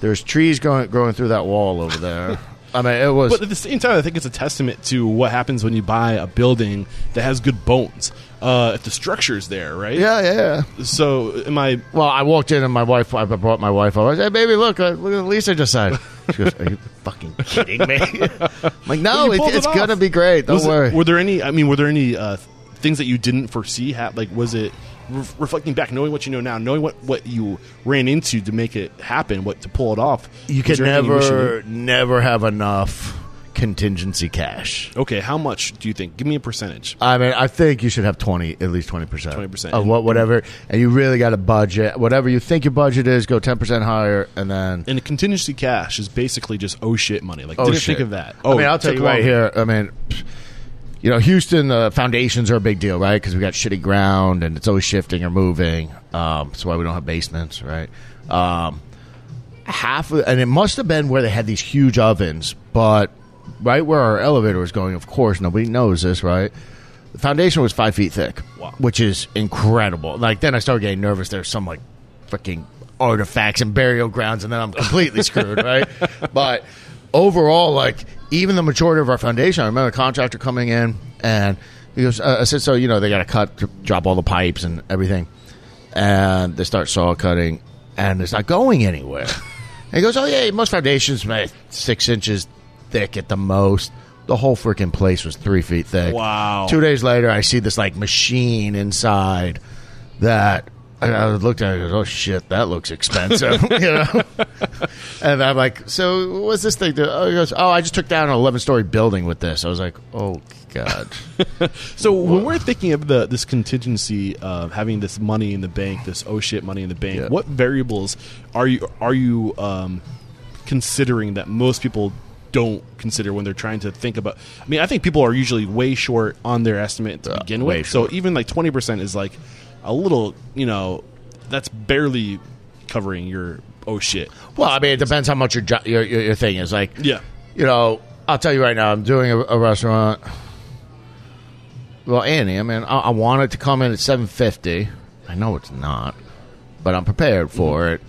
There's trees going growing through that wall over there. I mean, it was. But at the same time, I think it's a testament to what happens when you buy a building that has good bones. Uh, if the structure's there, right? yeah, yeah. So, am I? Well, I walked in and my wife. I brought my wife over. I said, "Baby, look, uh, look at the lease I just signed." She goes, "Are you fucking kidding me?" I'm like, "No, it, it it's gonna be great. Don't was it- worry." were there any? I mean, were there any uh, things that you didn't foresee? Ha- like, was it re- reflecting back, knowing what you know now, knowing what what you ran into to make it happen, what to pull it off? you can never, never have enough contingency cash. Okay, how much do you think? Give me a percentage. I mean, I think you should have twenty, at least twenty percent, 20%. of what, whatever, and you really got a budget whatever you think your budget is. Go ten percent higher, and then And the contingency cash is basically just oh shit money. Like, Oh, didn't shit. think of that. I Oh, mean, I'll tell you right longer. here. I mean, you know, Houston uh, foundations are a big deal, right? Because we got shitty ground and it's always shifting or moving. Um, that's why we don't have basements, right? Um, half, of, and it must have been where they had these huge ovens, but right where our elevator was going, of course, nobody knows this, right? The foundation was five feet thick, Wow. which is incredible. Like then I started getting nervous. There's some like freaking artifacts and burial grounds, and then I'm completely screwed, right? But overall, like even the majority of our foundation, I remember a contractor coming in and he goes, uh, I said, so you know they got to cut, drop all the pipes and everything, and they start saw cutting, and it's not going anywhere. and he goes, oh yeah, most foundations make six inches thick at the most. The whole freaking place was three feet thick. Wow. Two days later, I see this like machine inside that. And I looked at it and goes, oh shit, that looks expensive, you know. and I'm like, so what's this thing? do?" Oh, he goes, oh, I just took down an 11 story building with this. I was like, oh god. So when we're thinking of the this contingency of having this money in the bank, this oh shit money in the bank, Yeah. what variables are you are you um, considering that most people don't consider when they're trying to think about? I mean, I think people are usually way short on their estimate to Uh, begin with. So even like twenty percent is like a little, you know, that's barely covering your oh shit. Well, I mean, it depends how much your jo- your, your, your thing is. Like, Yeah. you know, I'll tell you right now, I'm doing a, a restaurant. Well, Annie, I mean, I, I want it to come in at 750. I know it's not, but I'm prepared for it.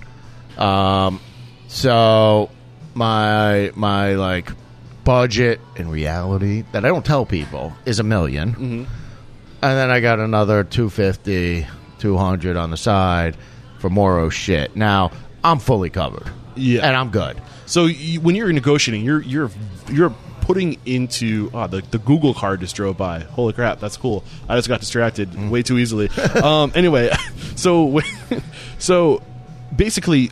Um, so my my like budget in reality that I don't tell people is a 1000000 and then I got another 250, 200 on the side for more oh shit. Now I'm fully covered. Yeah. and I'm good. So you, when you're negotiating, you're you're you're putting into oh, the the Google card just drove by. Holy crap, that's cool. I just got distracted Mm. way too easily. um, anyway, so so basically.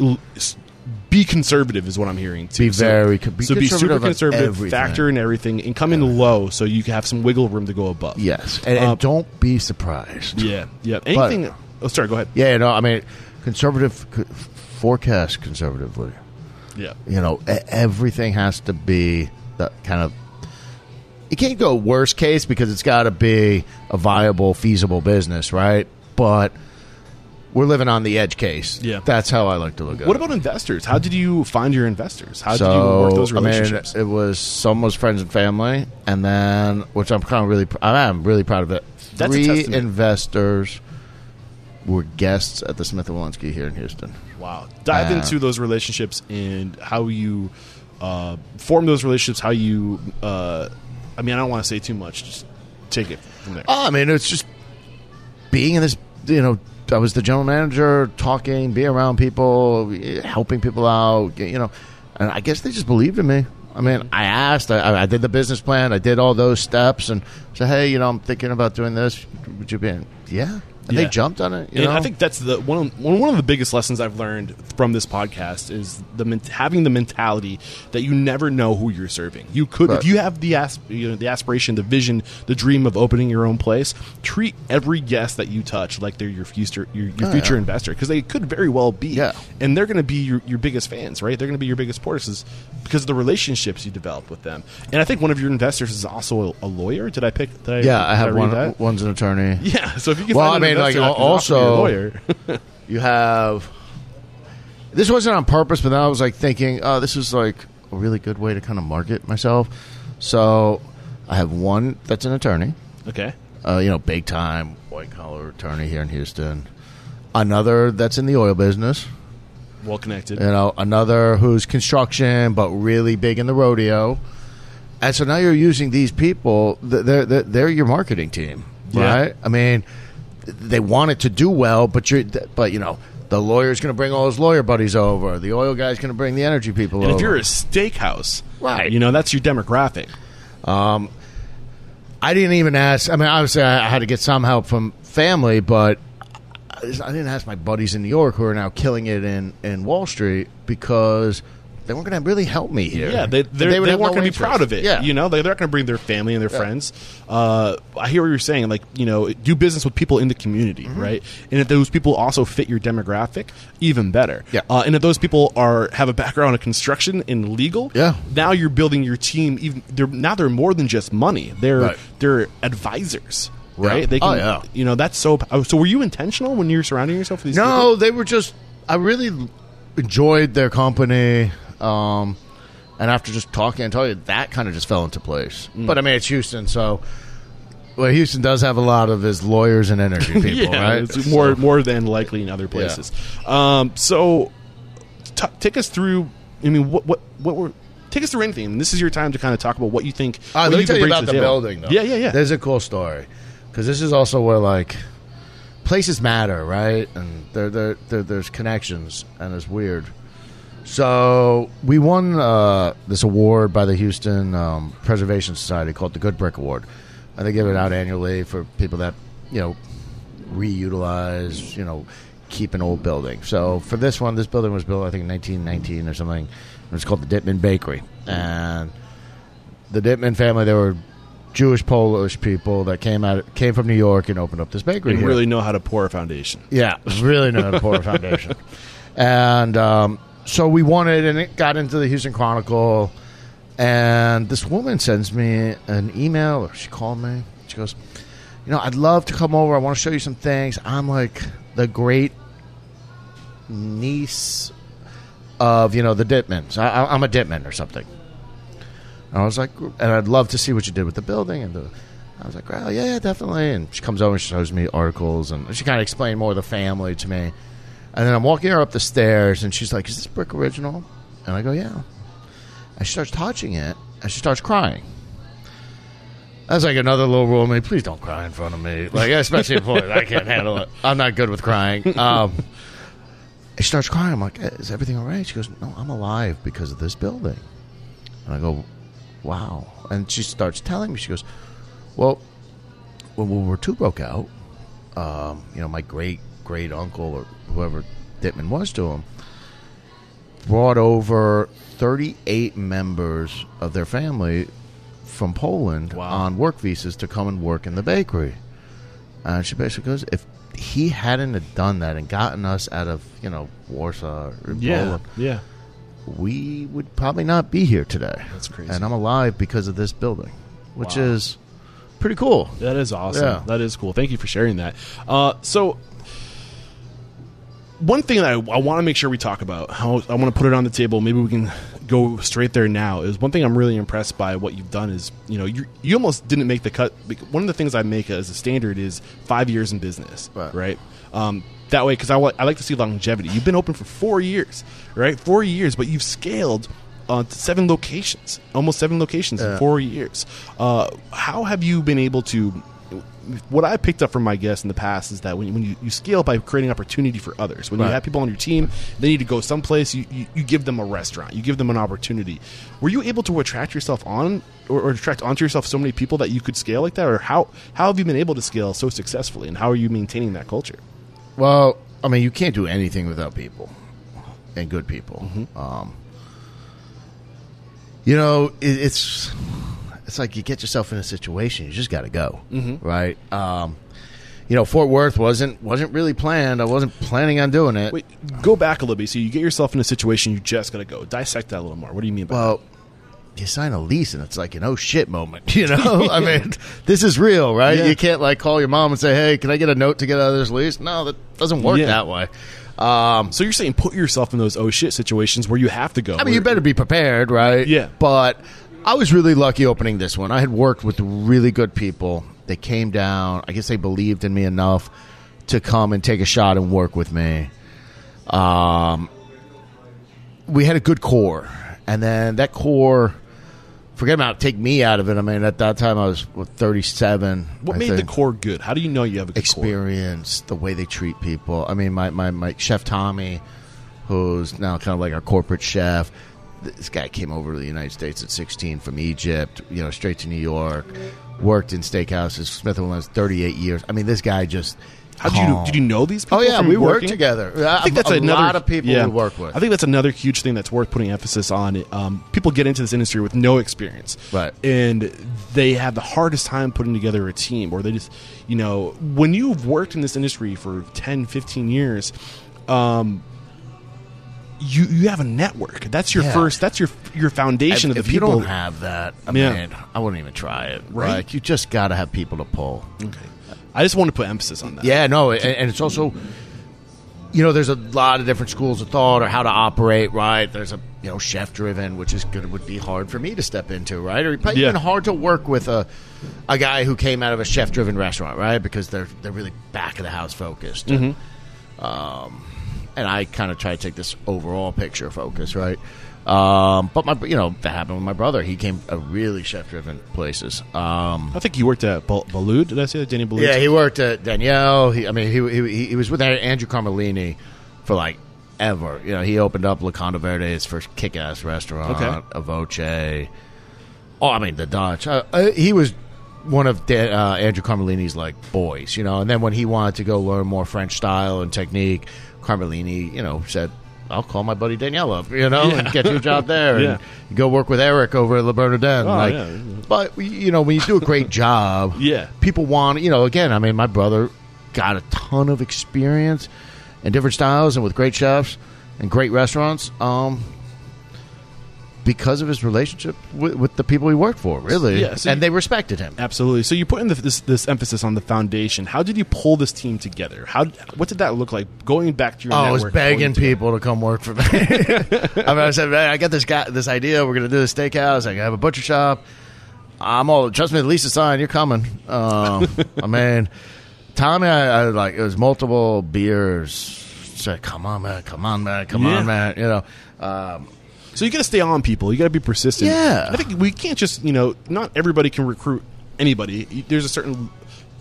Be conservative is what I'm hearing. Too. Be So- very co- be so be super conservative everything. Factor in everything and come in low so you can have some wiggle room to go above. Yes, and, and Um, don't be surprised. yeah, yeah. Anything? oh, sorry. Go ahead. Yeah, no, I mean, conservative c- forecast conservatively. Yeah. You know, everything has to be the kind of. It can't go worst case because it's got to be a viable, feasible business, right? But we're living on the edge case. Yeah. that's how I like to look at it. What about investors? How did you find your investors? How so did you work those I mean, relationships? it was some was friends and family, and then which I'm kind of really I am really proud of it. That's Three investors were guests at the Smith and Wollensky here in Houston. Wow. Dive Uh, into those relationships and how you uh, form those relationships, how you, uh, I mean, I don't want to say too much. Just take it from there. Oh, I mean, it's just being in this. You know, I was the general manager, talking, being around people, helping people out. You know, and I guess they just believed in me. I mean, I asked, I, I did the business plan, I did all those steps, and said, "Hey, you know, I'm thinking about doing this. Would you be in?" Yeah, and Yeah. they jumped on it. You and know? I think that's the one of, one of the biggest lessons I've learned from this podcast is the having the mentality that you never know who you're serving. You could Right. if you have the as, you know, the aspiration, the vision, the dream of opening your own place. Treat every guest that you touch like they're your future your, your Oh, future yeah. investor because they could very well be. Yeah. and they're going to be your, your biggest fans, right? They're going to be your biggest supporters because of the relationships you develop with them. And I think one of your investors is also a, a lawyer. Did I pick? Did I, yeah, I have read one. That? One's an attorney. Yeah, so if you can Well, find I an mean, like, also- you have. This wasn't on purpose, but then I was like thinking, oh, this is like a really good way to kind of market myself. So I have one that's an attorney, okay. uh, you know, big time white collar attorney here in Houston. Another that's in the oil business. Well connected. You know, another who's construction but really big in the rodeo. And so now you're using these people. They're they're, they're your marketing team, Yeah. right? I mean, they want it to do well, but you're but you know the lawyer's going to bring all his lawyer buddies over. The oil guy's going to bring the energy people and over. if you're a steakhouse, Right. you know that's your demographic. Um, I didn't even ask. I mean, obviously, I, had to get some help from family, but I, I didn't ask my buddies in New York who are now killing it in, in Wall Street because they weren't going to really help me here. Yeah, they they're, they, they weren't no going to be proud of it. Yeah, you know, they, they're not going to bring their family and their friends. Uh, I hear what you're saying. Like, you know, do business with people in the community, Mm-hmm. right? And if those people also fit your demographic, even better. Yeah. Uh, and if those people are have a background in construction and legal, Yeah. now you're building your team. Even they're now they're more than just money. They're Right. they're advisors. Yeah. Right? They Oh, can, yeah. you know, that's so. oh, So, were you intentional when you were surrounding yourself with these? people? No, they were just. I really enjoyed their company, um, and after just talking and talking, that kind of just fell into place. Mm. But I mean, it's Houston, so well, Houston does have a lot of his lawyers and energy people, yeah, right? it's more So- more than likely in other places. Um, so, t- take us through. I mean, what what what were take us through anything? And this is your time to kind of talk about what you think. Right, what let me tell you about the table. building, though. Yeah, yeah, yeah. There's a cool story because this is also where like places matter, right? And there, there there's connections, and it's weird. So we won uh, this award by the Houston um, Preservation Society called the Good Brick Award, and they give it out annually for people that you know reutilize, you know, keep an old building. So for this one, this building was built I think in 1919 or something. It was called the Dittman Bakery, and the Dittman family, they were Jewish Polish people that came out came from New York and opened up this bakery. and really know how to pour a foundation. Yeah, really know how to pour a foundation. And um, so we won it, and it got into the Houston Chronicle. And this woman sends me an email, or she called me. She goes, "You know, I'd love to come over. I want to show you some things. I'm like the great niece of you know the Dittmans. I, I'm a Dittman or something." And I was like, and I'd love to see what you did with the building. And the, I was like, well, yeah, definitely. And she comes over and shows me articles, and she kind of explained more of the family to me. And then I'm walking her up the stairs, and she's like, is this brick original? And I go, yeah. And she starts touching it, and she starts crying. That's like another little rule. of me. Please don't cry in front of me, like especially employees. I can't handle it. I'm not good with crying. Um, she starts crying. I'm like, is everything all right? She goes, no, I'm alive because of this building. And I go, wow. And she starts telling me, she goes, well, when World War II broke out, um, you know, my great great uncle or whoever Dittman was to him brought over 38 members of their family from Poland Wow. on work visas to come and work in the bakery. And she basically goes, if he hadn't have done that and gotten us out of, you know, Warsaw or Yeah, Poland, yeah. we would probably not be here today. That's crazy. And I'm alive because of this building, which Wow. is pretty cool. That is awesome. Yeah. That is cool. Thank you for sharing that. Uh, so, one thing that I, I want to make sure we talk about, how I want to put it on the table. Maybe we can go straight there now. Is one thing I'm really impressed by what you've done is you know you you almost didn't make the cut. One of the things I make as a standard is five years in business, Right. right? Um, that way, because I, I like to see longevity. You've been open for four years, right? Four years, but you've scaled uh, to seven locations, almost seven locations in four years. Uh, how have you been able to what I picked up from my guests in the past is that when, when you, you scale by creating opportunity for others, when you have people on your team, they need to go someplace, you, you, you give them a restaurant, you give them an opportunity. Were you able to attract yourself on or, or attract onto yourself so many people that you could scale like that? Or how, how have you been able to scale so successfully and how are you maintaining that culture? Well, I mean, you can't do anything without people and good people. Um, you know, it, it's it's like you get yourself in a situation, you just got to go, right? Um, you know, Fort Worth wasn't wasn't really planned. I wasn't planning on doing it. Wait, go back a little bit. So you get yourself in a situation, you just got to go. Dissect that a little more. What do you mean by Well, you sign a lease and it's like an oh shit moment, you know? I mean, this is real, right? Yeah. You can't like call your mom and say, "Hey, can I get a note to get out of this lease?" No, that doesn't work Yeah. that way. Um, So you're saying put yourself in those oh shit situations where you have to go. I mean, you better be prepared, right? Yeah. But I was really lucky opening this one. I had worked with really good people. They came down. I guess they believed in me enough to come and take a shot and work with me. Um, we had a good core, and then that core. Forget about take me out of it. I mean, at that time I was what, 37. What I made the core good? How do you know you have experience, the way they treat people. I mean, my, my, my chef Tommy, who's now kind of like our corporate chef, this guy came over to the United States at 16 from Egypt, you know, straight to New York, worked in steakhouses, Smith and Wesson, 38 years. I mean, this guy just. How did you did you know these people? Oh yeah, we worked together. I think that's a, another lot of people yeah. we work with. I think that's another huge thing that's worth putting emphasis on. Um, people get into this industry with no experience, Right. And they have the hardest time putting together a team, or they just, you know, when you've worked in this industry for 10, 15 years, um, you you have a network. That's your Yeah. first. That's your your foundation if, of the if you don't have that, I Yeah. mean, I wouldn't even try it. Right. Like, you just got to have people to pull. okay. I just want to put emphasis on that. Yeah, no, and, and it's also, you know, there's a lot of different schools of thought or how to operate. Right? There's a you know chef driven, which is good. Would be hard for me to step into. Right? Or probably Yeah. even hard to work with a a guy who came out of a chef driven restaurant. Right? Because they're they're really back of the house focused. Hmm. Um, and I kind of try to take this overall picture focus. Right? Um, but my, you know, that happened with my brother. He came a really chef-driven places. Um, I think he worked at Bal- Boulud. Did I say that? Danny Boulud? yeah, he worked at Daniel. He, I mean, he, he he was with Andrew Carmellini for like ever. You know, he opened up Locanda Verde, his first kick-ass restaurant. Okay. A Voce. Oh, I mean the Dutch. Uh, uh, he was one of Dan, uh, Andrew Carmellini's like boys, you know. And then when he wanted to go learn more French style and technique, Carmelini, you know, said. I'll call my buddy Daniel up, you know, and get you a job there, Yeah. and go work with Eric over at Le Bernardin. Oh, like, yeah. but you know, when you do a great job, Yeah. people want you know again i mean my brother got a ton of experience in different styles and with great chefs and great restaurants um because of his relationship with, with the people he worked for really Yeah, so and you- they respected him Absolutely. So you put in the, this this emphasis on the foundation. How did you pull this team together? How what did that look like? Going back to your Oh, I was begging people to come work for me. I mean, I said, man, I got this guy, this idea. We're going to do a steakhouse. I have a butcher shop. I'm all trust me. The least is signed. You're coming. Um, I mean, Tommy, I, I like it was multiple beers. Said, come on, man. Come on, man. Come Yeah. on, man. You know, um, So you got to stay on people. You got to be persistent. Yeah. I think we can't just you know not everybody can recruit anybody. There's a certain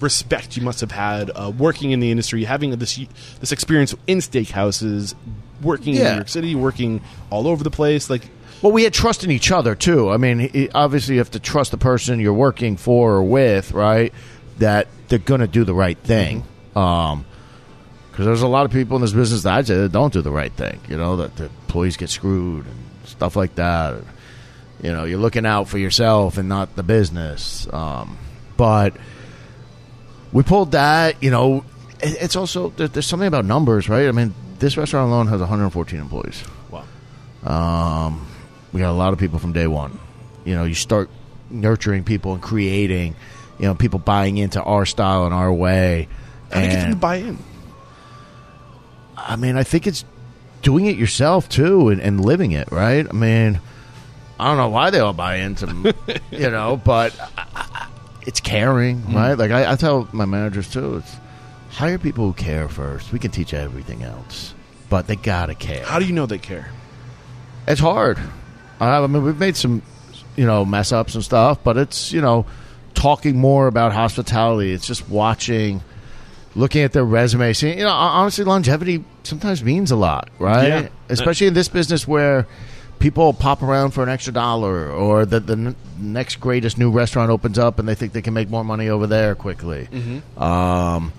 respect you must have had uh, working in the industry, having this this experience in steakhouses, working in New York City, working all over the place. Like Well, we had trust in each other too. I mean, obviously, you have to trust the person you're working for or with, right? That they're going to do the right thing. Um, because there's a lot of people in this business that I'd say that don't do the right thing. You know, that the employees get screwed and stuff like that. You know, you're looking out for yourself and not the business. Um, but we pulled that. You know, it, it's also there, there's something about numbers, right? I mean, this restaurant alone has 114 employees. wow, Um, we got a lot of people from day one. You know, you start nurturing people and creating, you know, people buying into our style and our way. how do you get them to buy in? I mean, I think it's doing it yourself too and, and living it, right? I mean, I don't know why they all buy into, you know, but I- I- it's caring, Mm-hmm. right? Like I, I tell my managers too, it's hire people who care first. We can teach everything else, but they gotta care. How do you know they care? It's hard. I I mean, we've made some, you know, mess ups and stuff, but it's you know, talking more about hospitality. It's just watching, looking at their resume. Seeing, you know, honestly, longevity sometimes means a lot, right? Yeah. Especially in this business where people pop around for an extra dollar, or that the n- next greatest new restaurant opens up and they think they can make more money over there quickly. Um,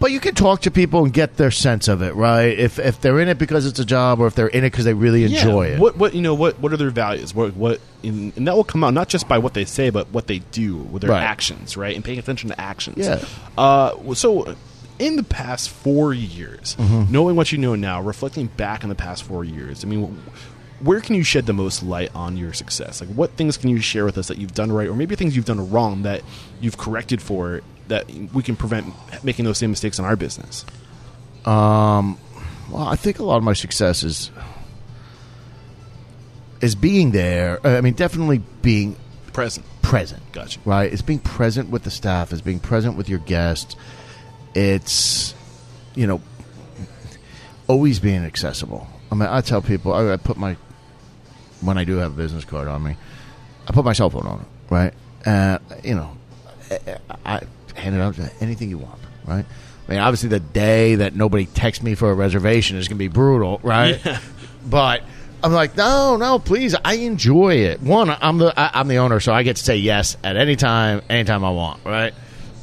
but you can talk to people and get their sense of it, right? If if they're in it because it's a job, or if they're in it because they really enjoy yeah. it. What what you know what what are their values? What what in, and that will come out not just by what they say, but what they do with their Right. actions, right? And paying attention to actions. Yeah. Uh, so in the past four years, Mm-hmm. knowing what you know now, reflecting back on the past four years, I mean. Where can you shed the most light on your success? Like, what things can you share with us that you've done right, or maybe things you've done wrong that you've corrected for that we can prevent making those same mistakes in our business? Um, well, I think a lot of my success is is being there. uh, I mean, definitely being Present. present. Gotcha. Right? It's being present with the staff. It's being present with your guests. It's you know always being accessible. I mean, I tell people I, I put my when I do have a business card on me, I put my cell phone on it. Right? Uh, you know, I, I hand it out to anything you want. Right? I mean, obviously, the day that nobody texts me for a reservation is going to be brutal. Right? But I'm like, no, no, please. I enjoy it. One, I'm the I, I'm the owner, so I get to say yes at any time, anytime I want. Right?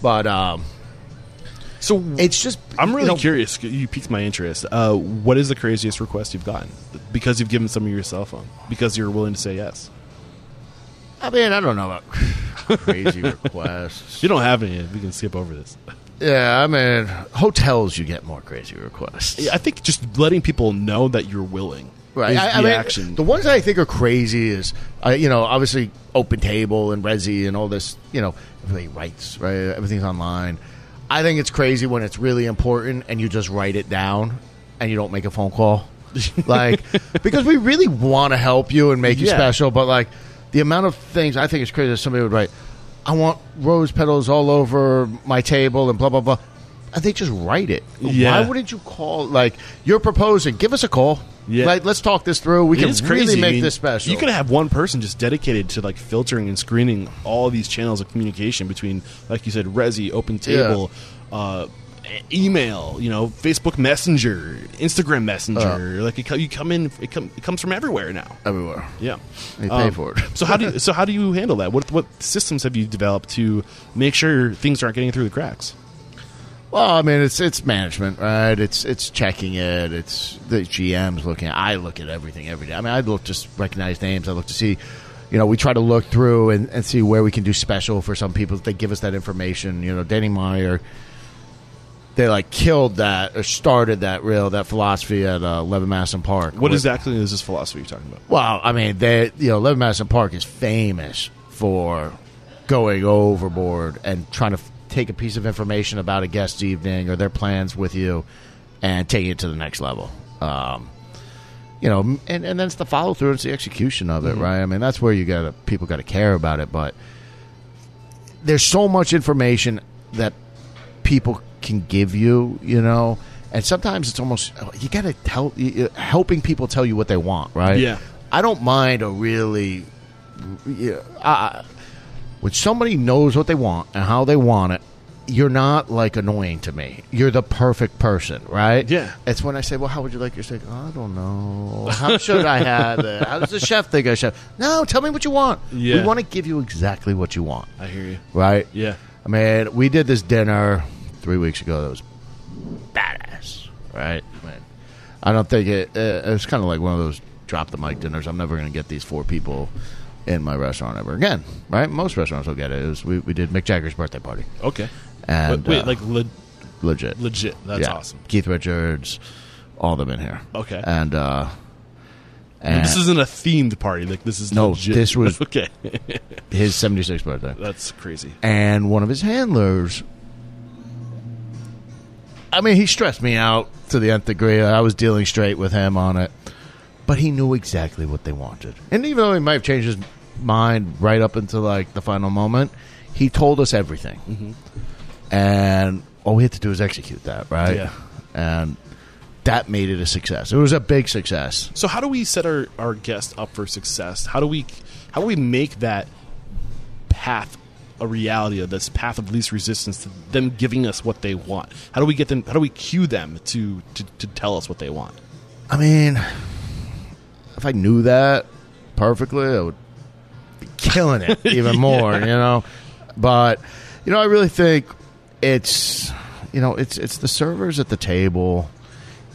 But um, So it's just I'm really you know, curious. You piqued my interest. Uh, what is the craziest request you've gotten? Because you've given some of your cell phone. Because you're willing to say yes. I mean, I don't know about crazy requests. You don't have any, we can skip over this. Yeah, I mean, hotels you get more crazy requests. Yeah, I think just letting people know that you're willing. Right. is I, I the mean, action. the ones that I think are crazy is, uh, you know, obviously Open Table and Resy and all this, you know, everybody writes, right? Everything's online. I think it's crazy when it's really important and you just write it down and you don't make a phone call. like, because we really want to help you and make you Yeah. special, but like the amount of things I think it's crazy that somebody would write, I want rose petals all over my table and blah, blah, blah. And they just write it. Yeah. Why wouldn't you call, like, you're proposing, give us a call. Yeah. Like, let's talk this through. We It can is crazy. really I make mean, this special. You could have one person just dedicated to like filtering and screening all these channels of communication between, like you said, Resy, Open Table, uh, e- email, you know, Facebook Messenger, Instagram Messenger. like it, you come in, it, come, it comes from everywhere now. everywhere. Yeah, They pay for it. so how do you, so how do you handle that? What what systems have you developed to make sure things aren't getting through the cracks? Well, I mean, it's it's management, right? It's it's checking it. It's the GMs looking. At, I look at everything every day. I mean, I look just recognize names. I look to see, you know, we try to look through and, and see where we can do special for some people. They give us that information. You know, Danny Meyer, they like killed that or started that real that philosophy at uh, Eleven Madison Park. What With- exactly is this philosophy you're talking about? Well, I mean, they you know, Eleven Madison Park is famous for going overboard and trying to take a piece of information about a guest evening or their plans with you and take it to the next level. Um, you know, and and then it's the follow through, it's the execution of it, right? I mean, that's where you got to people got to care about it, but there's so much information that people can give you, you know. And sometimes it's almost you got to tell helping people tell you what they want, right? Yeah. I don't mind a really yeah, I, when somebody knows what they want and how they want it. You're not like annoying to me. You're the perfect person, right? Yeah. It's when I say, "Well, how would you like your steak?" I don't know. How should I have it? How does the chef think I should? No, tell me what you want. Yeah. We want to give you exactly what you want, I hear you. right? Yeah. I mean, we did this dinner three weeks ago. That was badass, right? I, mean, I don't think it. Uh, it's kind of like one of those drop the mic dinners. I'm never going to get these four people in my restaurant ever again, right? Most restaurants will get it. it was, we, we did Mick Jagger's birthday party, Okay. and Wait, wait, uh, like le- legit, legit. That's Yeah. awesome. Keith Richards, all of them in here. Okay. and uh, And and this isn't a themed party. Like this is No, legit. this was- okay. his 76th birthday. That's crazy. and one of his handlers. I mean, he stressed me out to the nth degree. I was dealing straight with him on it, but he knew exactly what they wanted. And even though he might have changed his mind right up until like the final moment, he told us everything. Mm-hmm. And all we had to do was execute that, right? Yeah. And that made it a success. It was a big success. So how do we set our, our guests up for success? How do we how do we make that path a reality of this path of least resistance to them giving us what they want? How do we get them? How do we cue them to to, to tell us what they want? I mean, if I knew that perfectly, I would killing it even more, you know. But you know, I really think it's you know it's it's the servers at the table.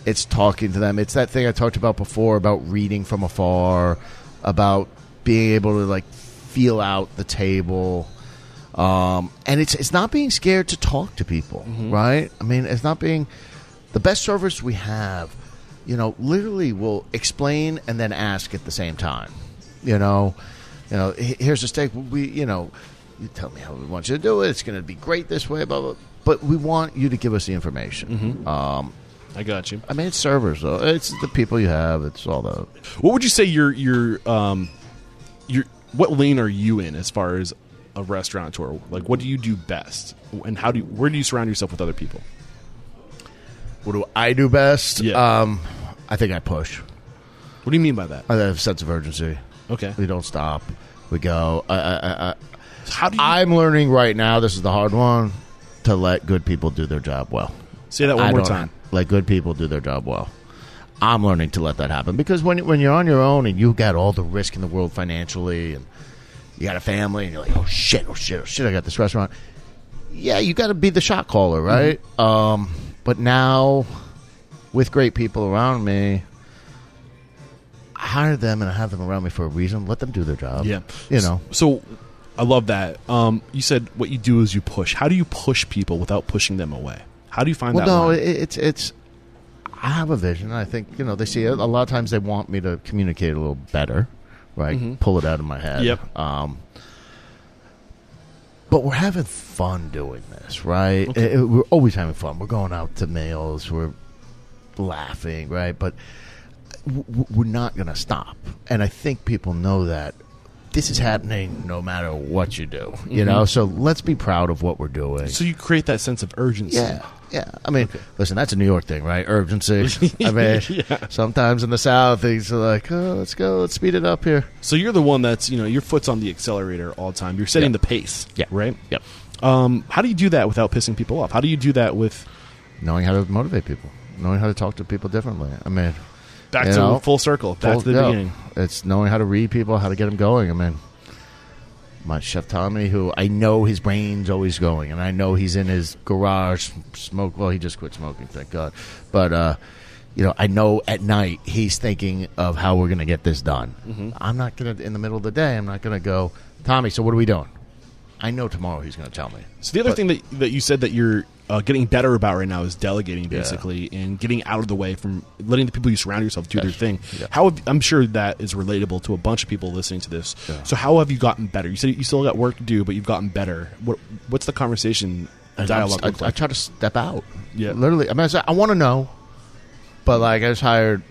It's talking to them. It's that thing I talked about before about reading from afar, about being able to like feel out the table. Um, and it's it's not being scared to talk to people, right? I mean, it's not being the best servers we have. You know, literally will explain and then ask at the same time. You know, you know, here's a steak. We, you know, you tell me how we want you to do it. It's going to be great this way, blah blah. But we want you to give us the information. Um, I got you. I mean, it's servers though. It's the people you have. It's all the What would you say your your um your what lane are you in as far as a restaurateur? Like, what do you do best, and how do you, where do you surround yourself with other people? what do I do best? Yeah. Um, I think I push. What do you mean by that? I have a sense of urgency. Okay, We don't stop. We go. I, I, I, how do you I'm learning right now. This is the hard one to let good people do their job well. say that one I more don't time? Let good people do their job well. I'm learning to let that happen because when when you're on your own and you got all the risk in the world financially and you got a family and you're like, oh shit, oh shit, oh shit, I got this restaurant. Yeah, you got to be the shot caller, right? Um, but now, with great people around me, I hire them and I have them around me for a reason. Let them do their job. Yeah, you know. So, I love that. Um, you said what you do is you push. How do you push people without pushing them away? How do you find Well, that? no, line? it's it's. I have a vision. I think you know they see it. A lot of times they want me to communicate a little better, right? Pull it out of my head. Mm-hmm. Yep. Um, but we're having fun doing this, right? Okay. It- it- we're always having fun. We're going out to meals. We're laughing, right? But w- we're not going to stop. And I think people know that this is happening no matter what you do. You know, so let's be proud of what we're doing. so you create that sense of urgency. Yeah, yeah. I mean, listen, that's a New York thing, right? Urgency. I mean, Yeah. sometimes in the South, things are like, oh, let's go, let's speed it up here. So you're the one that's you know your foot's on the accelerator all the time. You're setting Yeah. the pace. Yeah. Right. Yep. Um, how do you do that without pissing people off? How do you do that with Knowing how to motivate people, knowing how to talk to people differently. I mean, back You to know, full circle, back full- to the yeah. beginning? It's knowing how to read people, how to get them going. I mean, my chef Tommy, who I know his brain's always going, and I know he's in his garage smoke. Well, he just quit smoking, thank God. But uh, you know, I know at night he's thinking of how we're going to get this done. Mm-hmm. I'm not going to in the middle of the day. I'm not going to go, Tommy. So what are we doing? I know tomorrow he's going to tell me. So the other But- thing that that you said that you're uh, getting better about right now is delegating, basically, and getting out of the way from letting the people you surround yourself do their thing. Yeah. How have, I'm sure that is relatable to a bunch of people listening to this. So how have you gotten better? You said you still got work to do, but you've gotten better. What what's the conversation dialogue I, I, like? try to step out. Yeah. literally. I mean, I, I want to know, but like I just hired.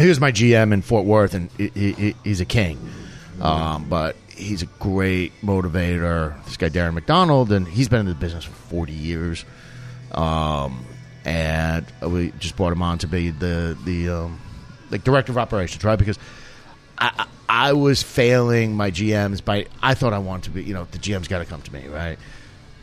He was my GM in Fort Worth, and he, he, he's a king. Um, but he's a great motivator. This guy Darren McDonald, and he's been in the business for forty years. Um, and we just brought him on to be the the um, like director of operations, right? Because I, I I was failing my GMs by I thought I wanted to be, you know, the GM's got to come to me, right?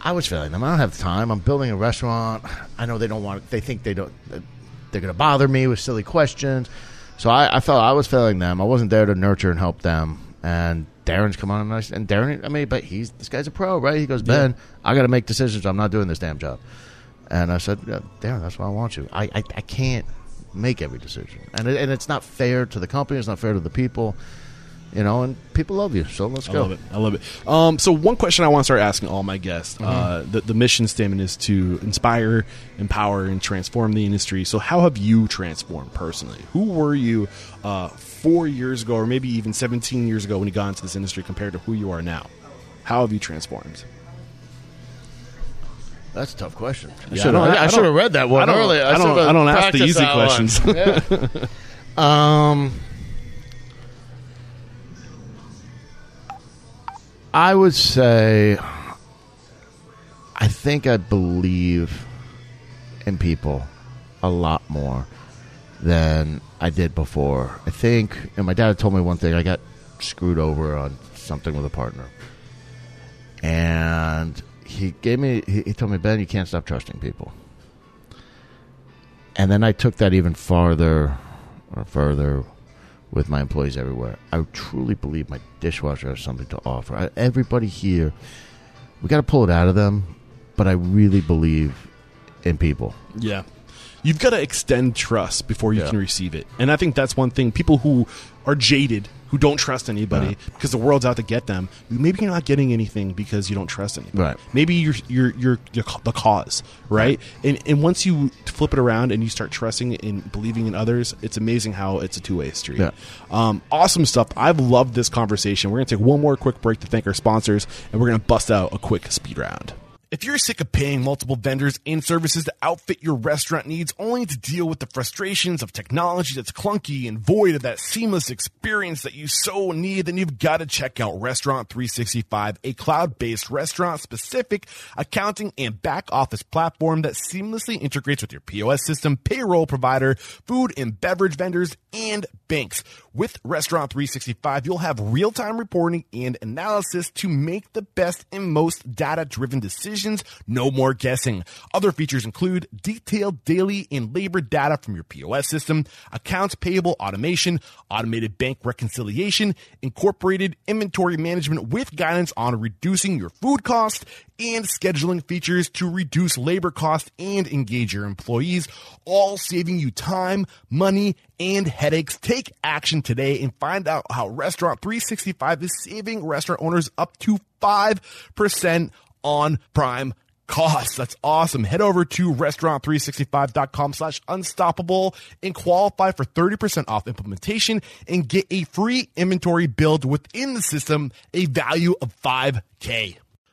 I was failing them. I don't have the time. I'm building a restaurant. I know they don't want. They think they don't. They're going to bother me with silly questions. So I, I felt I was failing them. I wasn't there to nurture and help them. And Darren's come on and, I, and Darren. I mean, but he's this guy's a pro, right? He goes, Ben, I got to make decisions. I'm not doing this damn job. And I said, yeah, Darren, that's why I want you. I, I, I can't make every decision, and it, and it's not fair to the company. It's not fair to the people. You know, and people love you. So let's I go. love it. I love it. Um, so one question I want to start asking all my guests. Mm-hmm. Uh, the, the mission statement is to inspire, empower, and transform the industry. So how have you transformed personally? Who were you uh, four years ago, or maybe even 17 years ago when you got into this industry compared to who you are now? How have you transformed? That's a tough question. I Yeah, should I have. I I, should have read that one I don't- earlier. I don't- I don't ask the practiced easy questions. Yeah. um, I would say, I think I believe in people a lot more than I did before. I think, and my dad told me one thing. I got screwed over on something with a partner, and he gave me. He, told me, Ben, you can't stop trusting people. And then I took that even farther, or further, with my employees everywhere. I truly believe my dishwasher has something to offer. I, everybody here, we got to pull it out of them, but I really believe in people. Yeah. You've got to extend trust before you Yeah. can receive it. And I think that's one thing. People who are jaded, who don't trust anybody Yeah. because the world's out to get them, maybe you're not getting anything because you don't trust anybody. Right. Maybe you're, you're, you're, you're the cause, right? And, and once you flip it around and you start trusting and believing in others, it's amazing how it's a two way street. Yeah. Um, awesome stuff. I've loved this conversation. We're going to take one more quick break to thank our sponsors, and we're going to bust out a quick speed round. If you're sick of paying multiple vendors and services to outfit your restaurant needs only to deal with the frustrations of technology that's clunky and void of that seamless experience that you so need, then you've got to check out Restaurant 365, a cloud-based restaurant specific accounting and back office platform that seamlessly integrates with your POS system, payroll provider, food and beverage vendors, and banks. With Restaurant 365, you'll have real-time reporting and analysis to make the best and most data-driven decisions. No more guessing. Other features include detailed daily and labor data from your POS system, accounts payable automation, automated bank reconciliation, incorporated inventory management with guidance on reducing your food cost, and scheduling features to reduce labor costs and engage your employees, all saving you time, money, and headaches. Take action today and find out how Restaurant 365 is saving restaurant owners up to 5% on prime costs. That's awesome. Head over to restaurant365.com slash unstoppable and qualify for 30% off implementation and get a free inventory build within the system, a value of 5K.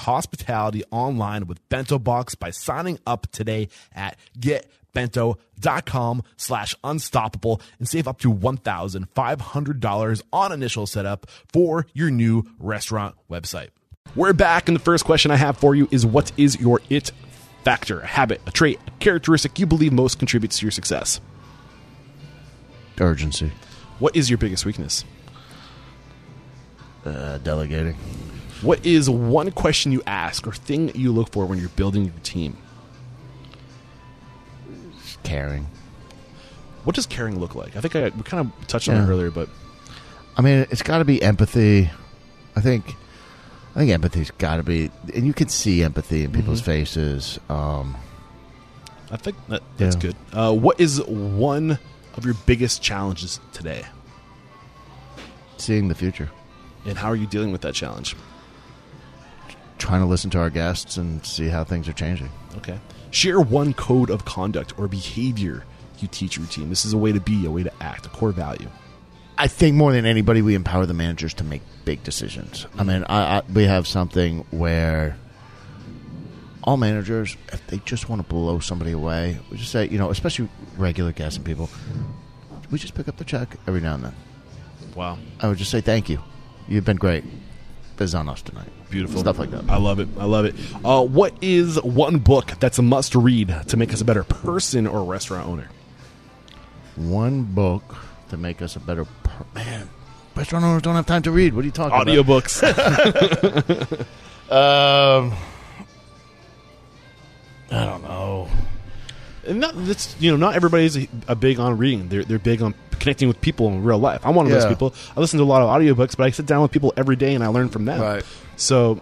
hospitality online with BentoBox by signing up today at getbento.com slash unstoppable and save up to $1500 on initial setup for your new restaurant website. We're back and the first question i have for you is what is your it factor a habit a trait a characteristic you believe most contributes to your success? Urgency, what is your biggest weakness? Uh, delegating, what is one question you ask or thing you look for when you're building your team caring. what does caring look like i think I, we kind of touched on Yeah. it earlier but I mean, it's got to be empathy. I think, I think empathy's got to be, and you can see empathy in people's faces. Um, I think that, that's Yeah. good. Uh, what is one of your biggest challenges today, seeing the future, and how are you dealing with that challenge? Trying to listen to our guests and see how things are changing. Okay, share one code of conduct or behavior you teach your team. This is a way to be, a way to act, a core value. I think more than anybody, we empower the managers to make big decisions. I mean, I, I, we have something where all managers, if they just want to blow somebody away, we just say, you know, especially regular guests and people, we just pick up the check every now and then. Wow, I would just say thank you. You've been great. This is on us tonight. Beautiful Stuff like that. I love it. I love it. Uh, what is one book that's a must read to make us a better person or restaurant owner? One book to make us a better per- man. Restaurant owners don't have time to read. What are you talking about? Audiobooks. about? Um, I don't know. and not, that's you know not everybody's a, a big on reading. They're they're big on connecting with people in real life. I'm one of those Yeah. people. I listen to a lot of audiobooks, but I sit down with people every day and I learn from them. Right. So,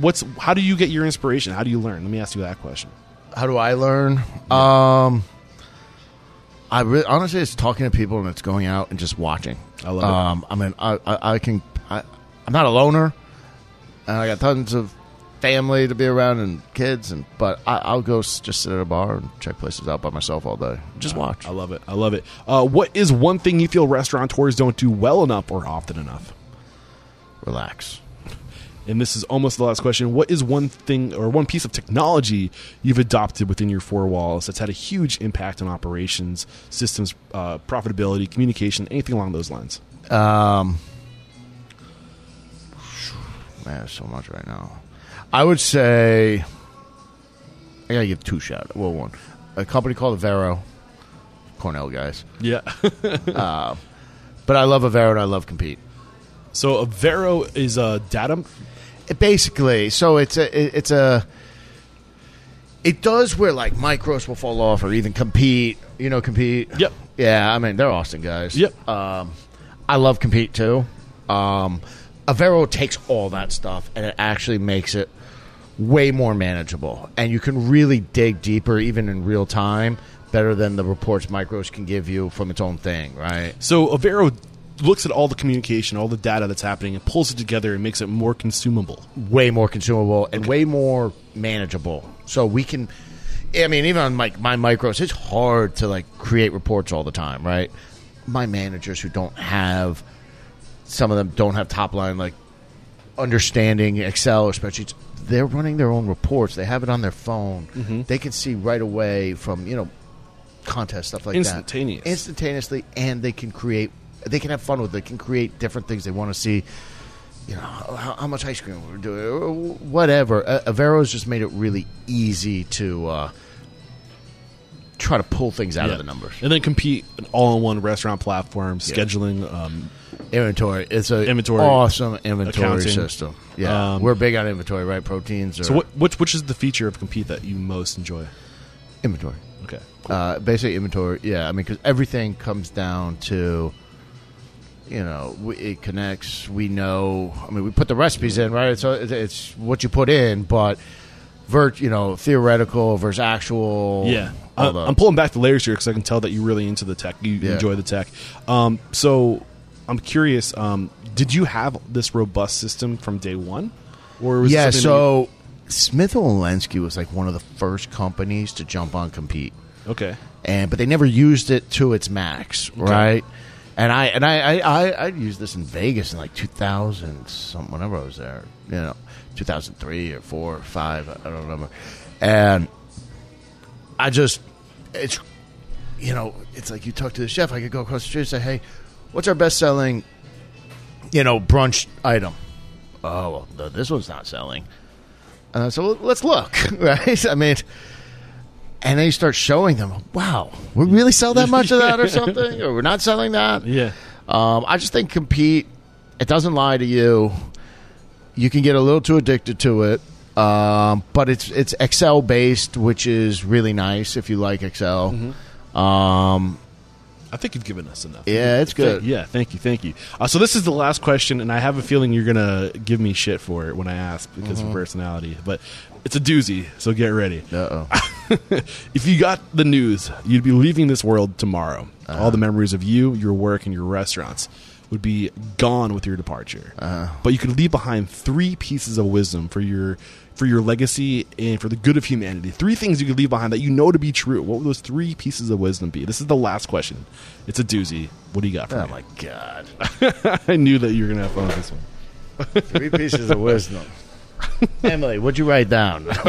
what's how do you get your inspiration? How do you learn? Let me ask you that question. How do I learn? Um, I re- honestly, it's talking to people and it's going out and just watching. I love it. um, I mean, I, I, I can. I, I'm not a loner, and I got tons of family to be around and kids, and but I, I'll go just sit at a bar and check places out by myself all day. Just watch. I love it. I love it. Uh, what is one thing you feel restaurateurs don't do well enough or often enough? Relax. And this is almost the last question. What is one thing or one piece of technology you've adopted within your four walls that's had a huge impact on operations, systems, uh, profitability, communication, anything along those lines? Um, man, there's so much right now. I would say I gotta give two shout. Well, one a company called Avero, Cornell guys. Yeah. But I love Avero and I love Compeat. so Avero is a data. It basically, so it's a it's a it does where like micros will fall off or even Compeat. You know, Compeat. Yep. Yeah, I mean they're Austin guys. Yep. Um, I love Compeat too. Um, Avero takes all that stuff and it actually makes it way more manageable, and you can really dig deeper even in real time. Better than the reports micros can give you from its own thing, right? So Avero looks at all the communication, all the data that's happening, and pulls it together and makes it more consumable. way more consumable and way more manageable. So we can, I mean, even on my my micros, it's hard to like create reports all the time, right? My managers who don't have, some of them don't have top line like understanding Excel or spreadsheets. They're running their own reports. They have it on their phone. Mm-hmm. They can see right away from you know contest stuff like Instantaneous. that, instantaneously, and they can create. They can have fun with it. They can create different things they want to see you know how, how much ice cream we're doing, whatever. Uh, Avero's just made it really easy to uh, try to pull things out Yeah. of the numbers. And then Compeat an all-in-one restaurant platform, scheduling. Um, Inventory, it's a Inventory. awesome inventory Accounting. system. Yeah, Um, we're big on inventory, right? Proteins or so, what, which which is the feature of Compeat that you most enjoy? inventory. Okay. Uh, basic inventory, yeah. I mean, because everything comes down to, you know, it connects. We know. I mean, we put the recipes in, right? So it's, it's what you put in, but vert, you know, theoretical versus actual. Yeah, uh, I'm pulling back the layers here because I can tell that you're really into the tech. You Yeah. enjoy the tech. Um, so I'm curious. Um, did you have this robust system from day one, or was it yeah. So Smith Wollensky was like one of the first companies to jump on Compeat. okay, and but they never used it to its max, right? And I and I I, I I used this in Vegas in like 2000, some whenever I was there, you know, 2003 or four or five, I don't remember. And I just it's you know it's like you talk to the chef. I could go across the street and say, hey, what's our best selling, you know, brunch item? Oh, well, this one's not selling. So let's look, right? I mean, and then you start showing them, wow, we really sell that much of that or something, or we're not selling that. yeah, Um, I just think Compeat. It doesn't lie to you. You can get a little too addicted to it, um, but it's it's Excel based, which is really nice if you like Excel. Um, I think you've given us enough. Yeah, it's good. Thank- yeah, thank you, thank you. Uh, so this is the last question, and I have a feeling you're gonna give me shit for it when I ask because Mm-hmm. of personality. But it's a doozy, so get ready. uh oh. if you got the news, you'd be leaving this world tomorrow. Uh-huh. All the memories of you, your work, and your restaurants would be gone with your departure. Uh-huh. But you could leave behind three pieces of wisdom for your for your legacy and for the good of humanity. Three things you could leave behind that you know to be true. What would those three pieces of wisdom be? This is the last question. It's a doozy. What do you got for Oh me? my god! I knew that you were gonna have fun with this one. Three pieces of wisdom. Emily, what'd you write down? I knew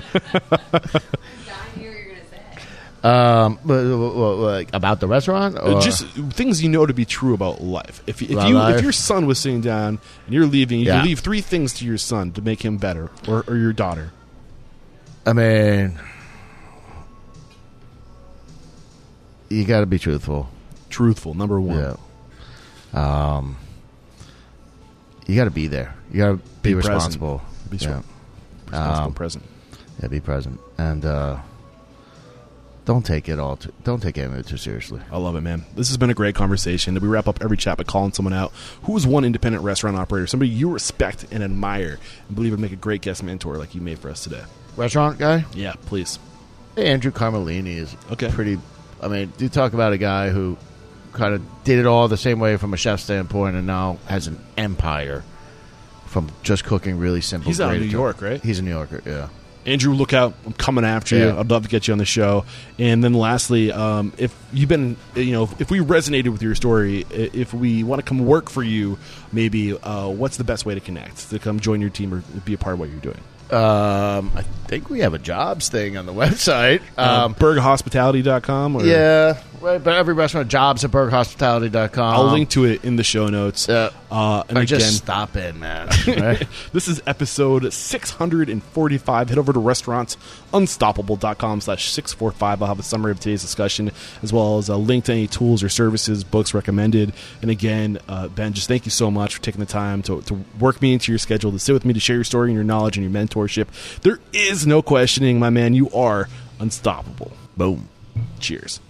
what you were gonna say. Um, but, uh, like about the restaurant, or just things you know to be true about life. If, if About you life? if your son was sitting down and you're leaving, you Yeah. can leave three things to your son to make him better, or, or your daughter. I mean, you got to be truthful. Truthful, number one. Yeah. Um, you got to be there. You got to be, Be present. responsible. Be yeah. Responsible Um, present. yeah, be present, and uh, don't take it all. Too, don't take it too seriously. I love it, man. This has been a great conversation. We wrap up every chat by calling someone out. Who is one independent restaurant operator, somebody you respect and admire, and believe would make a great guest mentor like you made for us today? Restaurant guy. Yeah, please. Hey, Andrew Carmellini is Okay. pretty. I mean, you talk about a guy who kind of did it all the same way from a chef standpoint, and now has an empire from just cooking really simple. He's out of New York, right? He's a New Yorker. Yeah. Andrew, look out! I'm coming after you. I'd love to get you on the show. And then, lastly, um, if you've been, you know, if we resonated with your story, if we want to come work for you, maybe uh, what's the best way to connect to come join your team or be a part of what you're doing? Um, I think we have a jobs thing on the website. Um, Um, BergHospitality.com. Or yeah, right. But every restaurant jobs at berghospitality.com. I'll link to it in the show notes. Uh, and again, just stop in, man. Right? this is episode 645. Head over to restaurantsunstoppable.com slash 645. I'll have a summary of today's discussion as well as a link to any tools or services, books recommended. And again, uh, Ben, just thank you so much for taking the time to, to work me into your schedule, to sit with me, to share your story and your knowledge and your mentorship. There is no questioning, my man. You are unstoppable. Boom. Cheers.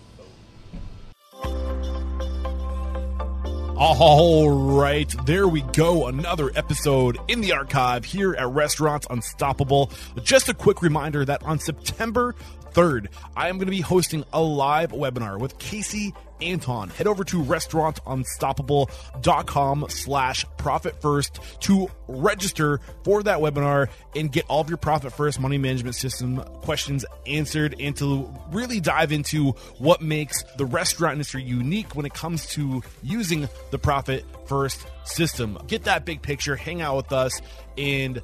All right, there we go. Another episode in the archive here at Restaurants Unstoppable. Just a quick reminder that on September 3rd, I am going to be hosting a live webinar with Casey Anton. Head over to restaurantunstoppable.com slash profit first to register for that webinar and get all of your profit first money management system questions answered and to really dive into what makes the restaurant industry unique when it comes to using the profit first system. Get that big picture, hang out with us, and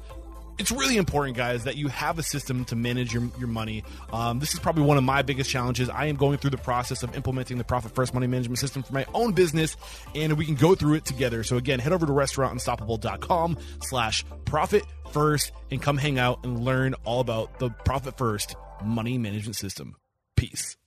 it's really important, guys, that you have a system to manage your, your money. Um, this is probably one of my biggest challenges. I am going through the process of implementing the Profit First Money Management System for my own business, and we can go through it together. So again, head over to restaurantunstoppable.com slash profit first and come hang out and learn all about the Profit First Money Management System. Peace.